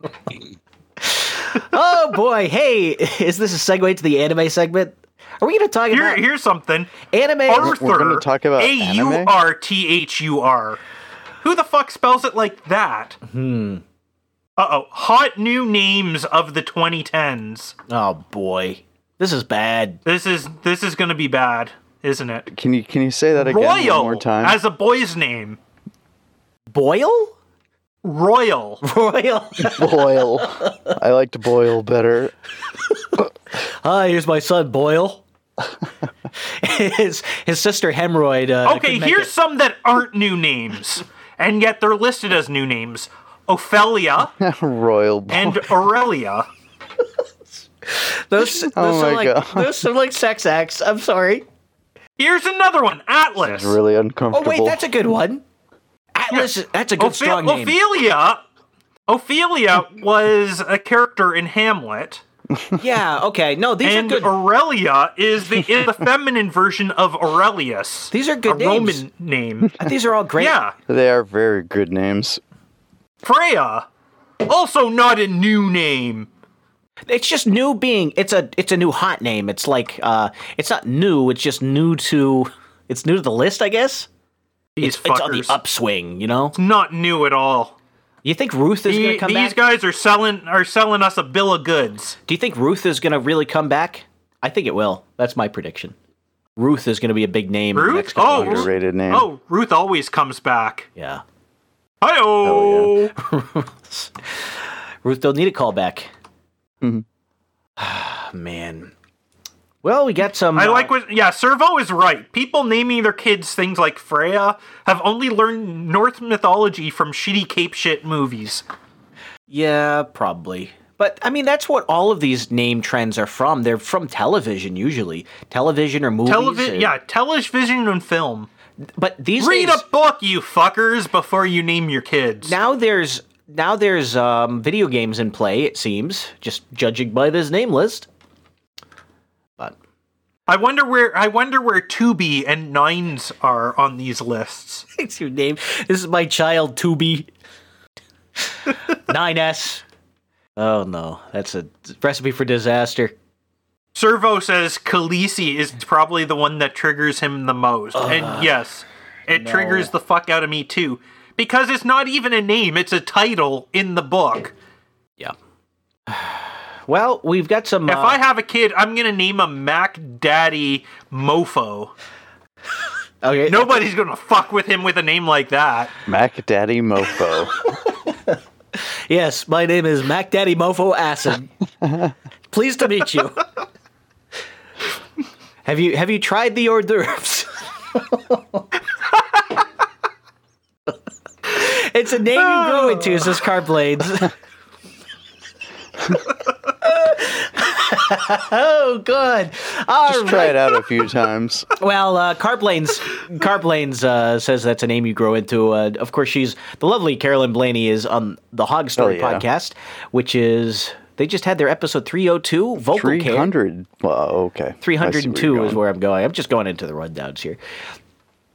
oh boy! Hey, is this a segue to the anime segment? Are we going to talk Here, about here's something. anime? Arthur. We're gonna talk about A U anime? R T H U R. Who the fuck spells it like that? Hmm. Uh oh. Hot new names of the 2010s. Oh boy, this is bad. This is this is gonna be bad, isn't it? Can you can you say that again Royal one more time? as a boy's name. Boyle? Royal. Royal. boil. I liked boil better. Hi, here's my son Boyle. his his sister Hemorrhoid. Uh, Okay, here's it- some that aren't new names, and yet they're listed as new names: Ophelia Royal. Boil. and Aurelia. those. those Oh are my like, God. Those some like sex acts. I'm sorry. Here's another one: Atlas. It's really uncomfortable. Oh wait, that's a good one. Atlas. That's a good Ophe- strong name. Ophelia. Ophelia was a character in Hamlet, Yeah. Okay. No, these and are good. Aurelia is the is the feminine version of Aurelius. These are good a names. Roman name. These are all great. yeah, They are very good names. Freya, also not a new name. It's just new being. It's a it's a new hot name. It's like uh, it's not new. It's just new to. It's new to the list, I guess. These It's, it's on the upswing. You know. It's not new at all. You think Ruth is going to come these back? guys are selling are selling us a bill of goods. Do you think Ruth is going to really come back? I think it will. That's my prediction. Ruth is going to be a big name in the Ruth? next couple Oh, years. Underrated name. Oh, Ruth always comes back. Yeah. Hi-oh! Ruth don't need a callback. Mhm. Man. Well, we got some. I uh, like what. Yeah, Servo is right. People naming their kids things like Freya have only learned Norse mythology from shitty cape shit movies. Yeah, probably. But I mean, that's what all of these name trends are from. They're from television usually, television or movies. Television, or- yeah, television and film. But these Read days, a book, you fuckers, before you name your kids. now there's now there's um, video games in play. It seems, just judging by this name list. I wonder where I wonder where 2B and Nines are on these lists. it's your name. This is my child, 2B. 9S. Oh no, that's a recipe for disaster. Servo says Khaleesi is probably the one that triggers him the most. and yes, it triggers the fuck out of me too. Because it's not even a name, it's a title in the book. Yeah. Well, we've got some. If uh, I have a kid, I'm gonna name him Mac Daddy Mofo. okay, Nobody's gonna fuck with him with a name like that. Mac Daddy Mofo. Yes, my name is Mac Daddy Mofo Acid. Pleased to meet you. have you have you tried the hors d'oeuvres? it's a name you grow into, says Carblades. Oh, good. All Just try it out a few times. well, uh, Carblanes, Carblanes uh, says that's a name you grow into. Uh, of course, she's the lovely Carolyn Blaney is on the Hog Story Oh, yeah. podcast, which is they just had their episode 302 vocal Three care. hundred. Well, okay. I see where 302 you're is where I'm going. I'm just going into the rundowns here.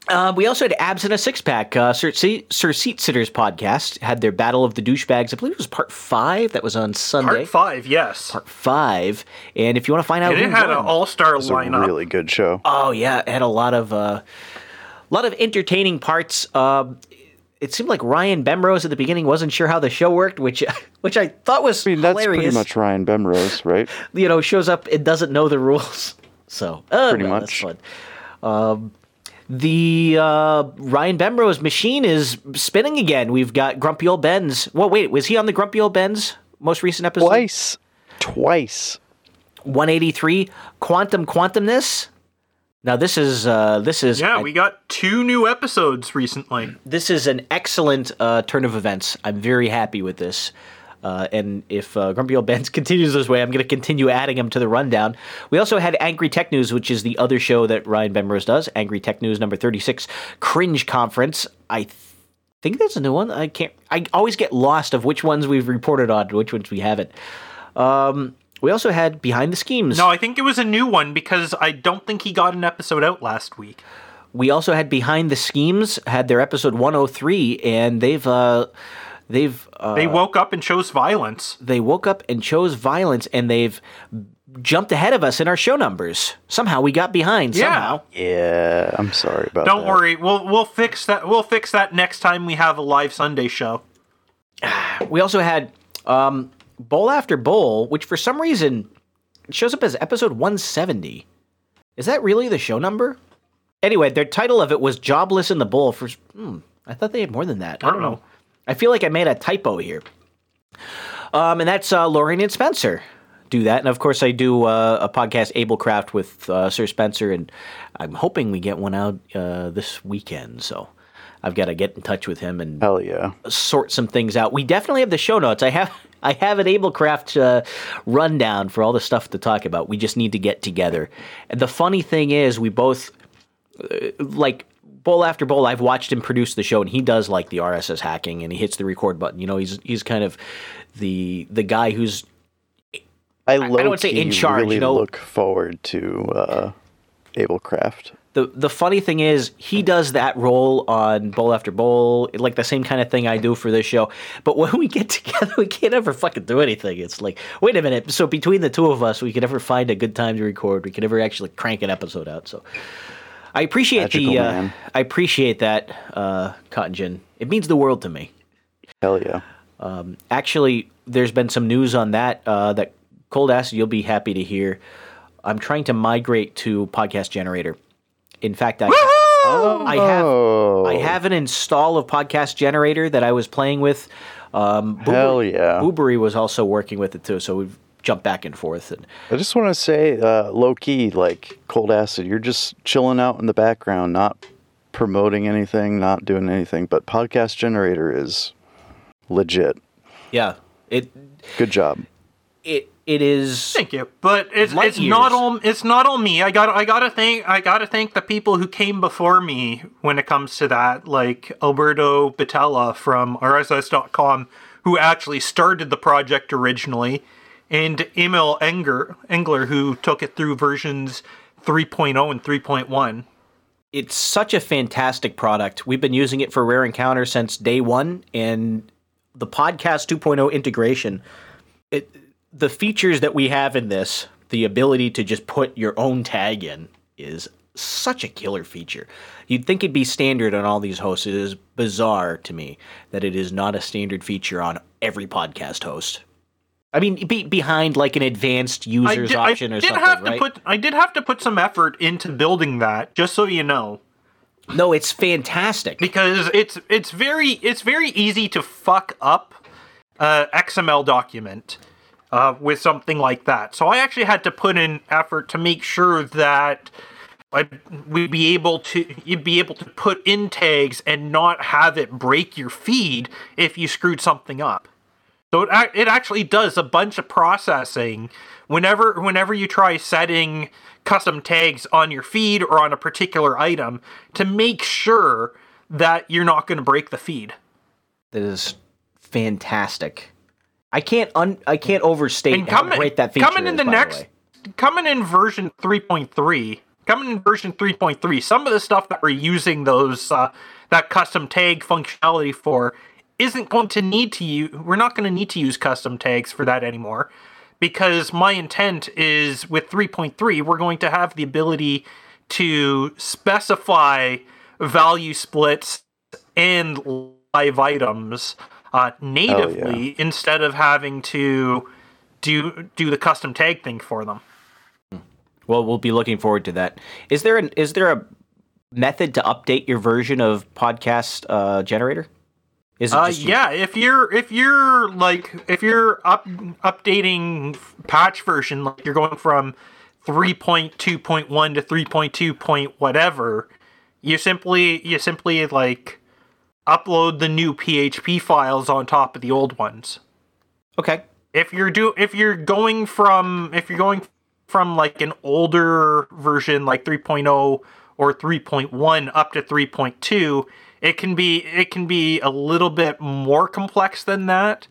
Uh, we also had Abs in a Six Pack. Uh, Sir, Se- Sir Seat Sitters podcast had their Battle of the Douchebags. I believe it was part five. That was on Sunday. Part five, yes. Part five. And if you want to find out and who it had won, an all-star It's a lineup. really good show. Oh yeah, it had a lot of uh, lot of entertaining parts. Um, it seemed like Ryan Bemrose at the beginning wasn't sure how the show worked, which which I thought was I mean, that's hilarious. pretty much Ryan Bemrose, right? You know, shows up and doesn't know the rules. So uh, Pretty well, that's much. fun. Um, the uh, Ryan Bemrose machine is spinning again. We've got Grumpy Old Ben's. Well, wait, was he on the Grumpy Old Ben's most recent episode? Twice. Twice. 183 Quantum Quantumness. Now this is uh, this is Yeah, I- we got two new episodes recently. this is an excellent uh, turn of events. I'm very happy with this. Uh, and if uh, Grumpy Old Ben's continues this way, I'm going to continue adding him to the rundown. We also had Angry Tech News, which is the other show that Ryan Bemrose does. Angry Tech News number 36, Cringe Conference. I th- think that's a new one. I can't. I always get lost of which ones we've reported on, which ones we haven't. Um, we also had behind the schemes. No, I think it was a new one because I don't think he got an episode out last week. We also had behind the schemes had their episode 103, and they've uh, they've uh, They woke up and chose violence. they woke up and chose violence, and they've jumped ahead of us in our show numbers. Somehow we got behind. Yeah. Somehow. Yeah, I'm sorry about that. Don't that. worry, we'll we'll fix that. We'll fix that next time we have a live Sunday show. We also had um, Bowl After Bowl, which for some reason shows up as episode 170. Is that really the show number? Anyway, their title of it was Jobless in the Bowl. For hmm, I thought they had more than that. I don't know. I feel like I made a typo here. Um, and that's uh, Lorraine and Spencer do that. And of course, I do uh, a podcast, Ablecraft, with uh, Sir Spencer, and I'm hoping we get one out uh, this weekend. So I've got to get in touch with him and Hell yeah. sort some things out. We definitely have the show notes. I have I have an Ablecraft uh, rundown for all the stuff to talk about. We just need to get together. And the funny thing is, we both uh, like bowl after bowl. I've watched him produce the show, and he does like the RSS hacking, and he hits the record button. You know, he's he's kind of the the guy who's I, don't wanna say in charge, really you know? look forward to uh, Ablecraft. the the funny thing is he does that role on bowl after bowl like the same kind of thing i do for this show but when we get together we can't ever fucking do anything it's like wait a minute so between the two of us we can never find a good time to record we can never actually crank an episode out so i appreciate the uh, i appreciate that uh cotton gin. It means the world to me. Hell yeah. actually there's been some news on that uh, that cold acid you'll be happy to hear. I'm trying to migrate to podcast generator. In fact i I have Oh, I have an install of Podcast Generator that I was playing with. Um, Boober- Hell yeah. Boobery was also working with it too, so we've jumped back and forth. And I just want to say, uh, low key, like Cold Acid, you're just chilling out in the background, not promoting anything, not doing anything. But Podcast Generator is legit. yeah, it Good job. it it is. Thank you, but it's Light it's not years. all it's not all me. I got I gotta thank I gotta thank the people who came before me when it comes to that, like Alberto Betella from RSS.com, who actually started the project originally, and Emil Enger Engler, who took it through versions 3.0 and 3.1. It's such a fantastic product. We've been using it for Rare Encounter since day one, and the podcast 2.0 integration. It the features that we have in this, the ability to just put your own tag in, is such a killer feature. You'd think it'd be standard on all these hosts. It is bizarre to me that it is not a standard feature on every podcast host. I mean, be, behind like an advanced I users did, I option or did something, have right? to put I did have to put some effort into building that, just so you know. no, it's fantastic. because it's it's very it's very easy to fuck up a XML document uh, with something like that. So I actually had to put in effort to make sure that I we'd be able to you'd be able to put in tags and not have it break your feed if you screwed something up. So it, it actually does a bunch of processing whenever whenever you try setting custom tags on your feed or on a particular item to make sure that you're not going to break the feed. that is fantastic. I can't un- I can't overstate And how coming great that feature coming in is, the next way. coming in version 3.3, coming in version 3.3, some of the stuff that we're using those uh, that custom tag functionality for isn't going to need to use we're not going to need to use custom tags for that anymore because my intent is with 3.3 we're going to have the ability to specify value splits and live items uh, natively instead of having to do do the custom tag thing for them. Well, we'll be looking forward to that. Is there an is there a method to update your version of podcast uh, generator? Is it Uh, yeah, if you're if you're like if you're up updating patch version, like you're going from three point two point one to three point two point whatever, you simply you simply like upload the new PHP files on top of the old ones. okay? if you're do if you're going from if you're going from like an older version like 3.0 or 3.1 up to 3.2 it can be it can be a little bit more complex than that.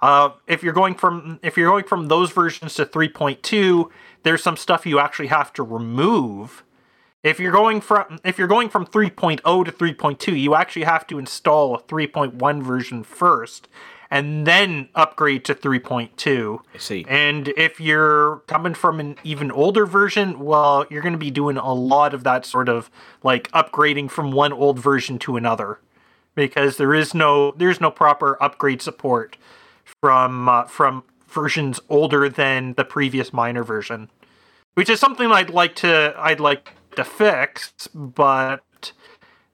Uh, if you're going from if you're going from those versions to 3.2, there's some stuff you actually have to remove. If you're going from if you're going from 3.0 to 3.2, you actually have to install a 3.1 version first and then upgrade to 3.2. I see. And if you're coming from an even older version, well, you're going to be doing a lot of that sort of like upgrading from one old version to another because there is no there's no proper upgrade support from uh, from versions older than the previous minor version, which is something I'd like to I'd like to fix, but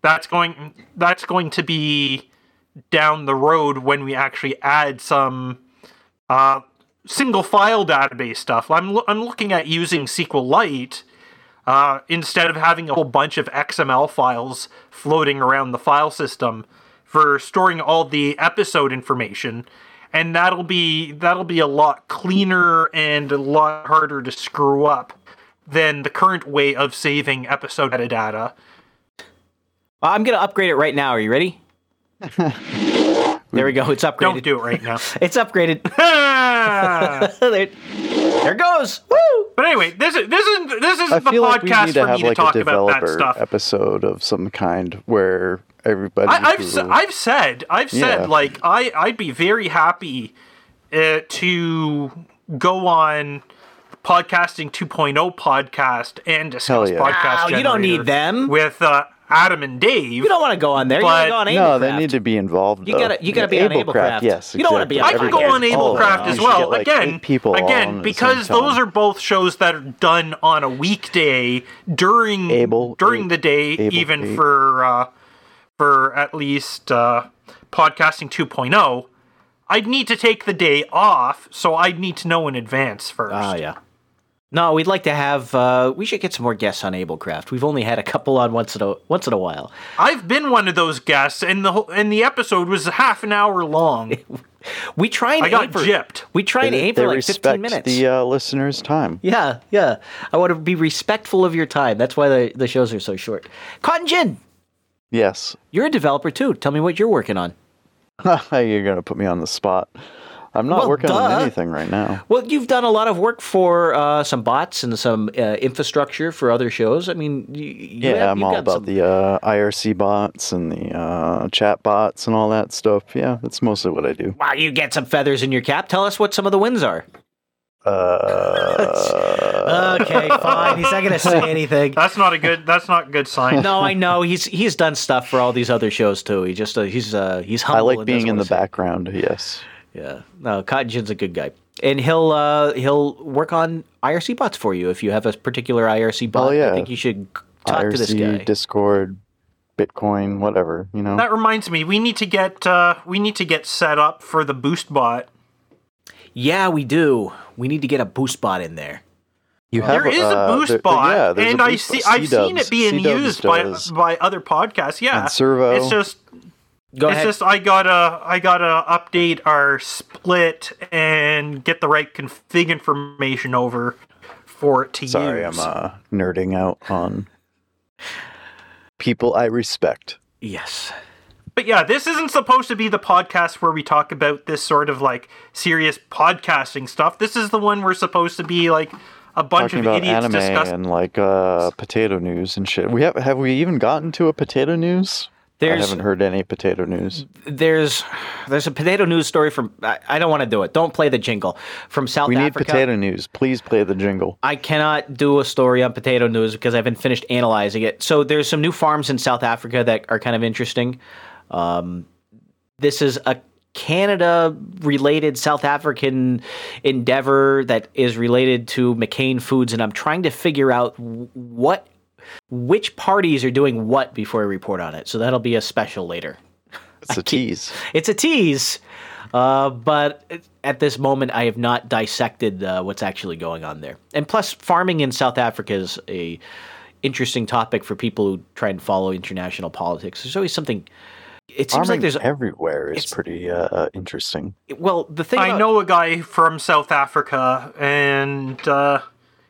that's going that's going to be down the road when we actually add some uh, single file database stuff. I'm lo- I'm looking at using SQLite uh, instead of having a whole bunch of XML files floating around the file system for storing all the episode information and that'll be that'll be a lot cleaner and a lot harder to screw up than the current way of saving episode metadata. I'm gonna upgrade it right now. Are you ready? there we go. It's upgraded. Don't do it right now. It's upgraded. There, there goes. Woo! but anyway, this is this is this is I the feel like we podcast need to for have me to like a talk about that stuff. episode of some kind where everybody. I, I've who- s- I've said I've said Yeah. like I I'd be very happy uh, to go on podcasting 2.0 podcast and discuss Hell yeah. podcast. Wow, you don't need them. with uh, Adam and Dave. You don't want to go on there. But- you want to go no, on they need to be involved. You though. gotta- you gotta be on Ablecraft. Yes, You don't wanna be on I can go on Oh, Ablecraft as well. get, like, again, people again, because those are both shows that are done on a weekday during Able- during a- the day, able- even a- for uh, for at least uh, podcasting 2.0. I'd need to take the day off, so I'd need to know in advance first. Oh yeah. No, we'd like to have. Uh, we should get some more guests on Ablecraft. We've only had a couple on once in a once in a while. I've been one of those guests, and the whole, and the episode was half an hour long. We try and I got for, gypped. We try and They, aim for like respect fifteen minutes. the uh, listeners' time. yeah, yeah. I want to be respectful of your time. That's why the the shows are so short. Cotton Gin, Yes, you're a developer too. Tell me what you're working on. you're gonna put me on the spot. I'm not Well, working duh. on anything right now. Well, you've done a lot of work for uh, some bots and some uh, infrastructure for other shows. I mean, you, you Yeah, have, I'm all about some- the uh, IRC bots and the uh, chat bots and all that stuff. Yeah, that's mostly what I do. Wow, you get some feathers in your cap. Tell us what some of the wins are. Uh, Okay, fine. He's not going to say anything. That's not a good. That's not a good sign. No, I know he's he's done stuff for all these other shows too. He just uh, he's uh, he's humble. I like being in the say- background. Yes. Yeah, no, Cotton Gin's a good guy, and he'll uh, he'll work on IRC bots for you if you have a particular IRC bot. Oh, yeah. I think you should talk IRC, to this guy. Discord, Bitcoin, whatever. You know. That reminds me, we need to get uh, we need to get set up for the boost bot. yeah, we do. We need to get a boost bot in there. You have, There is uh, a boost there- bot, yeah, there's a and I see, bot. I've seen it being C-dubs used by by other podcasts. Yeah, And Servo. It's just Go it's ahead. just I gotta I gotta update our split and get the right config information over for it to Sorry, use. I'm uh, nerding out on people I respect. yes. But yeah, this isn't supposed to be the podcast where we talk about this sort of like serious podcasting stuff. This is the one we're supposed to be like a bunch Talking of about idiots anime discussing. and like uh, potato news and shit. We have have we even gotten to a potato news? I haven't heard any potato news. there's there's a potato news story from I, I don't want to do it. Don't play the jingle from South We need Africa. potato news. Please play the jingle. I cannot do a story on potato news because I haven't finished analyzing it. So there's some new farms in South Africa that are kind of interesting. Um, this is a Canada related South African endeavor that is related to McCain Foods, and I'm trying to figure out what which parties are doing what before I report on it. So that'll be a special later. It's a tease. It's a tease, uh, but at this moment, I have not dissected uh, what's actually going on there. And plus, farming in South Africa is a interesting topic for people who try and follow international politics. There's always something. It seems like there's everywhere is pretty uh, interesting. well the thing. I about- know a guy from South Africa, and uh,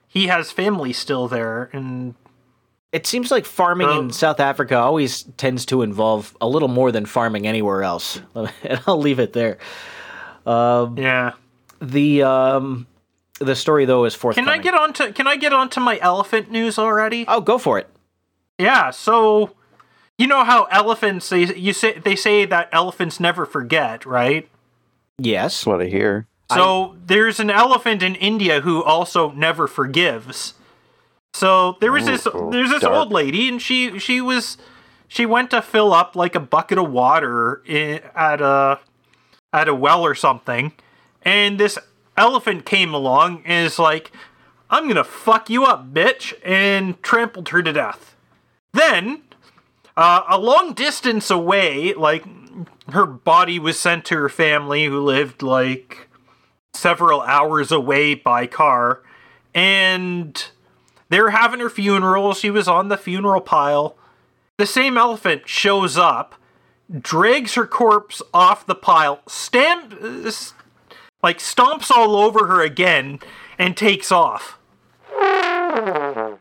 he has family still there, and It seems like farming in Um, South Africa always tends to involve a little more than farming anywhere else. And I'll leave it there. Yeah. The um, the story though is Can. I get on to Can I get on to my elephant news already? Oh, go for it. Yeah. So, you know how elephants they you say they say that elephants never forget, right? Yes. That's what I hear. So there's an elephant in India who also never forgives. So there was this Ooh, there's this dark. old lady and she she was she went to fill up like a bucket of water i at a at a well or something and this elephant came along and is like I'm going to fuck you up bitch and trampled her to death. Then uh, a long distance away like her body was sent to her family who lived like several hours away by car and they were having her funeral she was on the funeral pile the same elephant shows up drags her corpse off the pile stamp like stomps all over her again and takes off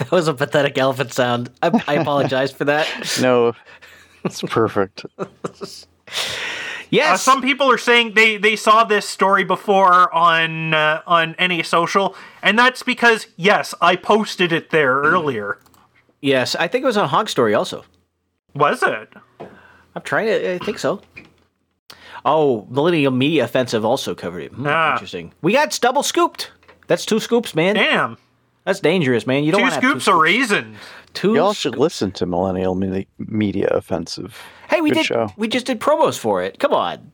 That was a pathetic elephant sound. I, I apologize for that. No, it's perfect. Yes. Uh, some people are saying they, they saw this story before on uh, on NA Social, and that's because yes, I posted it there earlier. yes, I think it was on Hog Story also. Was it? I'm trying to. I think so. Oh, Millennial Media Offensive also covered it. Hmm, Ah. Interesting. We got double scooped. That's two scoops, man. Damn, That's dangerous, man. You don't two want to scoops of raisins. Two. Y'all should listen to Millennial Medi- Media Offensive. hey, we Good did. show. We just did promos for it. Come on.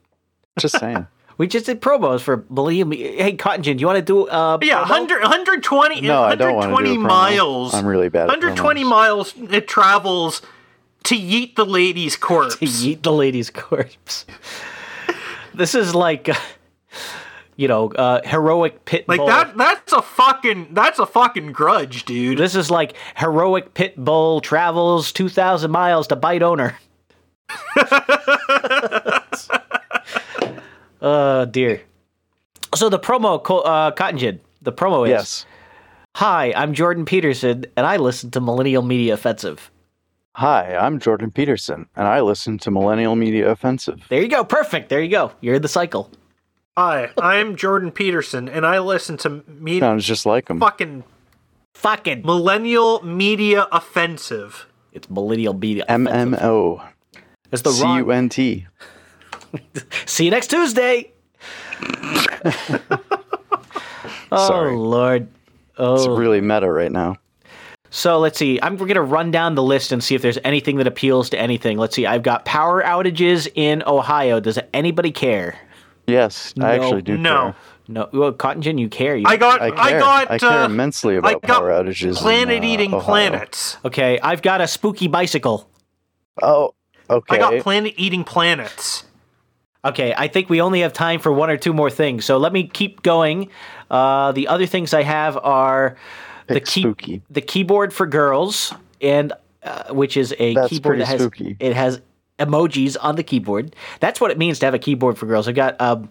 Just saying. We just did promos for believe Me- Hey, Cotton Gin, do you want to do? Uh, Yeah, promo? 100, 120, No, I don't wanna do 120 promo. miles. I'm really bad at 120 promos. miles it travels to yeet the lady's corpse. to yeet the lady's corpse. this is like, uh, you know, uh, heroic pit like bull. that that's a fucking that's a fucking grudge, dude. This is like heroic pit bull travels two thousand miles to bite owner. uh dear. So the promo, co- uh, Cotton Gin, the promo is yes. Hi, I'm Jordan Peterson, and I listen to Millennial Media Offensive. Hi, I'm Jordan Peterson, and I listen to Millennial Media Offensive. There you go. Perfect. There you go. You're in the cycle. Hi, I'm Jordan Peterson and I listen to me Sounds just like him. fucking Fucking. millennial media offensive. It's Millennial Media MMO. It's the C wrong. U N T. See you next Tuesday. oh Sorry. Lord. It's Oh. really meta right now. So let's see. I'm we're gonna run down the list and see if there's anything that appeals to anything. Let's see. I've got power outages in Ohio. Does anybody care? Yes, I actually do No. care. No. Well, Cotton Gin, you care. You, I got I I, care. got I care uh, immensely I about got power outages. Planet uh, eating Ohio. planets. okay. I've got a spooky bicycle. Oh, okay. I got planet eating planets. Okay, I think we only have time for one or two more things. So let me keep going. Uh, the other things I have are the key, spooky. the keyboard for girls, and uh, which is a That's keyboard that has spooky. it has emojis on the keyboard. That's what it means to have a keyboard for girls. I've got um,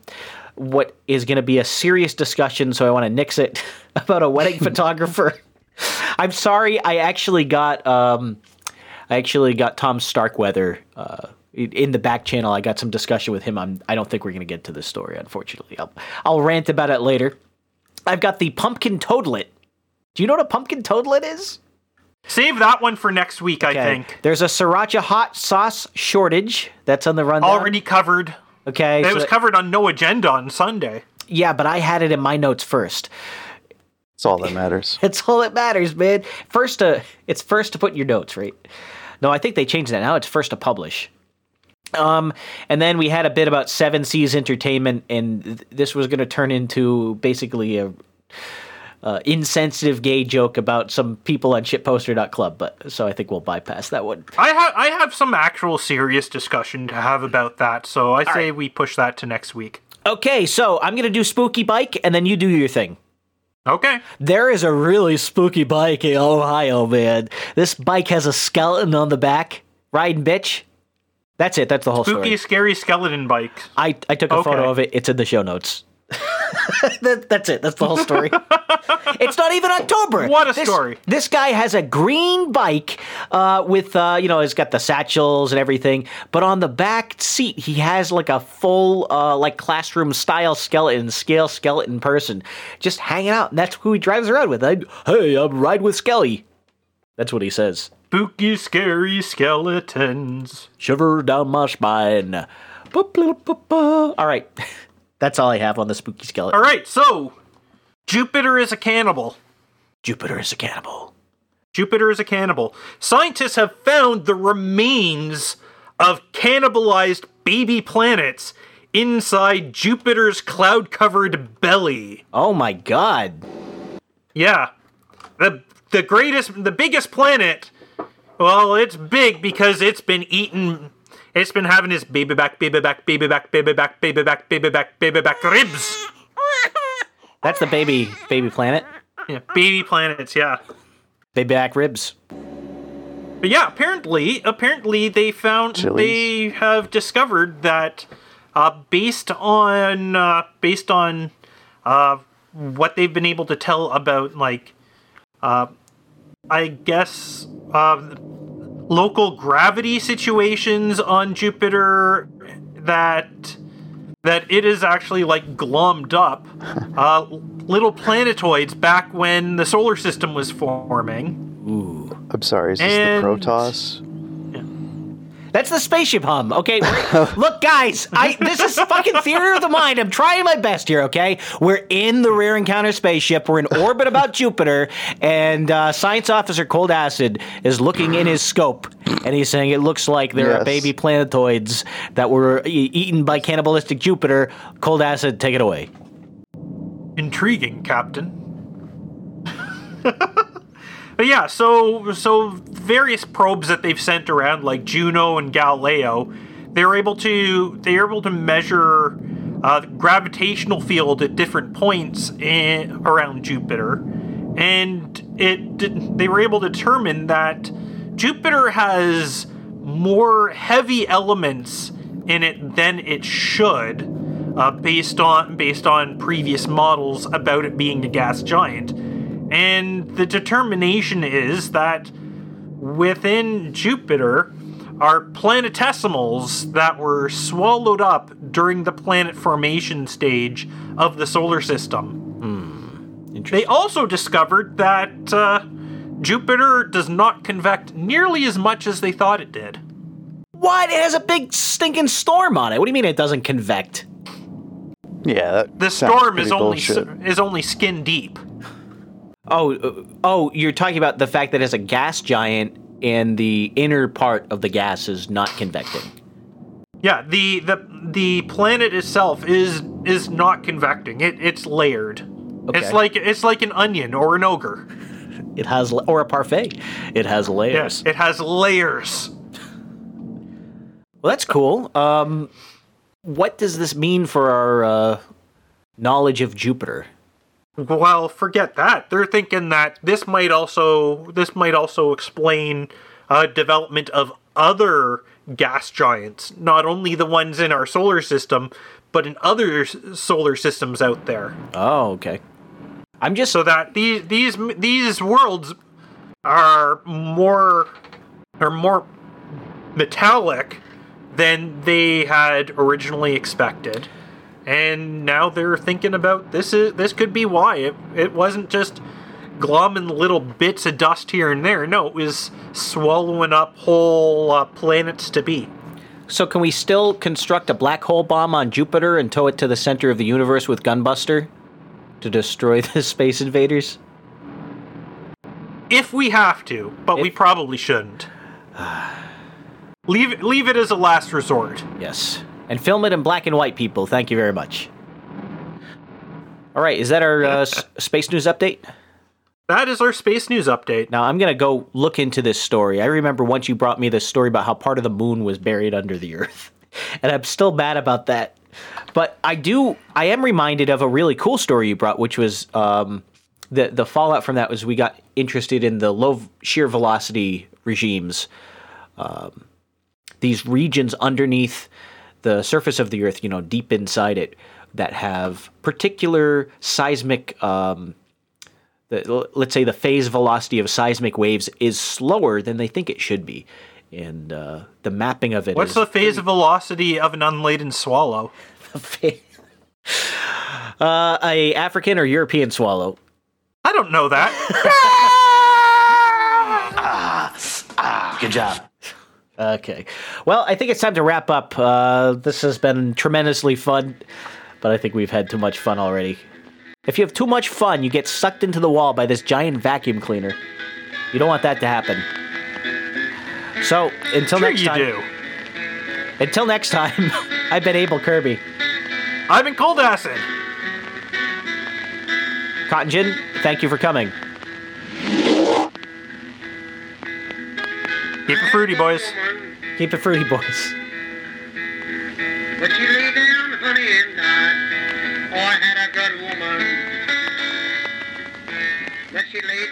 what is going to be a serious discussion, so I want to nix it about a wedding photographer. I'm sorry, I actually got um, I actually got Tom Starkweather uh, in the back channel. I got some discussion with him. I'm, I don't think we're going to get to this story, unfortunately. I'll, I'll rant about it later. I've got the pumpkin toadlet. Do you know what a pumpkin toadlet is? Save that one for next week, I think. There's a sriracha hot sauce shortage that's on the rundown. Already covered. Okay. It so was that- covered on No Agenda on Sunday. yeah, but I had it in my notes first. That's all that matters. it's all that matters, man. First to it's first to put in your notes, right? No, I think they changed that. Now it's first to publish. Um, and then we had a bit about Seven Seas Entertainment, and th- this was going to turn into basically a uh, insensitive gay joke about some people on shitposter.club. But so I think we'll bypass that one. I have I have some actual serious discussion to have about that, so I say we push that to next week. Okay, so I'm to do spooky bike, and then you do your thing. Okay. There is a really spooky bike in Ohio, man. This bike has a skeleton on the back, riding bitch. That's it. That's the whole Spooky, story. scary skeleton bike. I, I took a photo of it. It's in the show notes. that, that's it. That's the whole story. it's not even October. What a This- story. This guy has a green bike uh, with, uh, you know, he's got the satchels and everything, but on the back seat he has like a full, uh, like classroom style skeleton, scale skeleton person, just hanging out, and that's who he drives around with. I, hey, I'm riding with Skelly. That's what he says. Spooky, scary skeletons. Shiver down my spine. All right, that's all I have on the spooky skeleton. All right, so Jupiter is a cannibal. Jupiter is a cannibal. Jupiter is a cannibal. Scientists have found the remains of cannibalized baby planets inside Jupiter's cloud covered belly. Oh my god. Yeah. The the greatest the biggest planet well, it's big because it's been eaten it's been having its baby back, baby back, baby back, baby back, baby back, baby back, baby back ribs. That's the baby baby planet. Yeah, baby planets, yeah. Baby back ribs. But yeah, apparently, apparently they found Chilies. they have discovered that uh, based on uh, based on uh, what they've been able to tell about like uh, I guess uh, local gravity situations on Jupiter that that it is actually like glommed up uh, little planetoids back when the solar system was forming. Ooh. I'm sorry, is this And- the Protoss? That's the spaceship hum. Okay, look, guys, I this is fucking theater of the mind. I'm trying my best here. Okay, we're in the Rear encounter spaceship. We're in orbit about Jupiter, and uh, Science Officer Cold Acid is looking in his scope, and he's saying it looks like there are baby planetoids that were e- eaten by cannibalistic Jupiter. Cold Acid, take it away. Intriguing, Captain. but yeah, so so various probes that they've sent around, like Juno and Galileo, they're able to they were able to measure uh, gravitational field at different points in, around Jupiter, and it they were able to determine that Jupiter has more heavy elements in it than it should uh, based on based on previous models about it being a gas giant. And the determination is that within Jupiter are planetesimals that were swallowed up during the planet formation stage of the solar system. They Interesting. also discovered that uh, Jupiter does not convect nearly as much as they thought it did. What? It has a big stinking storm on it. What do you mean it doesn't convect? Yeah, that The storm is only bullshit. is only skin deep. Oh, uh, oh, you're talking about the fact that it's a gas giant and the inner part of the gas is not convecting. Yeah, the the the planet itself is is not convecting. It it's layered. Okay. It's like it's like an onion or an ogre. It has, or a parfait. It has layers. Yes, it has layers. Well, that's cool. Um, what does this mean for our uh, knowledge of Jupiter? Well, forget that. They're thinking that this might also this might also explain uh, development of other gas giants, not only the ones in our solar system, but in other s- solar systems out there. Oh, okay. I'm just so that these these these worlds are more are more metallic than they had originally expected and now they're thinking about this is this could be why it, it wasn't just glomming little bits of dust here and there no it was swallowing up whole uh, planets to be so. Can we still construct a black hole bomb on Jupiter and tow it to the center of the universe with Gunbuster to destroy the space invaders? if we have to but we probably shouldn't leave leave it as a last resort Yes. And film it in black and white, people. Thank you very much. All right, is that our uh, s- space news update? That is our space news update. Now I'm gonna go look into this story. I remember once you brought me this story about how part of the moon was buried under the earth, and I'm still mad about that. But I do, I am reminded of a really cool story you brought, which was um, the the fallout from that was we got interested in the low shear velocity regimes, um, these regions underneath the surface of the earth, you know, deep inside it, that have particular seismic. Um, the, let's say the phase velocity of seismic waves is slower than they think it should be, and uh, the mapping of it. What's is the phase velocity of an unladen swallow? uh, a African or European swallow? I don't know that. ah, ah, Good job. Okay. Well, I think it's time to wrap up. Uh, this has been tremendously fun, but I think we've had too much fun already. If you have too much fun, you get sucked into the wall by this giant vacuum cleaner. You don't want that to happen. So, until sure next you time. do. Until next time, I've been Abel Kirby. I've been cold acid. cottongin, thank you for coming. Keep it fruity, boys. Keep it fruity, boys. But she lay down, honey, and died. Oh, I had a good woman. But she lay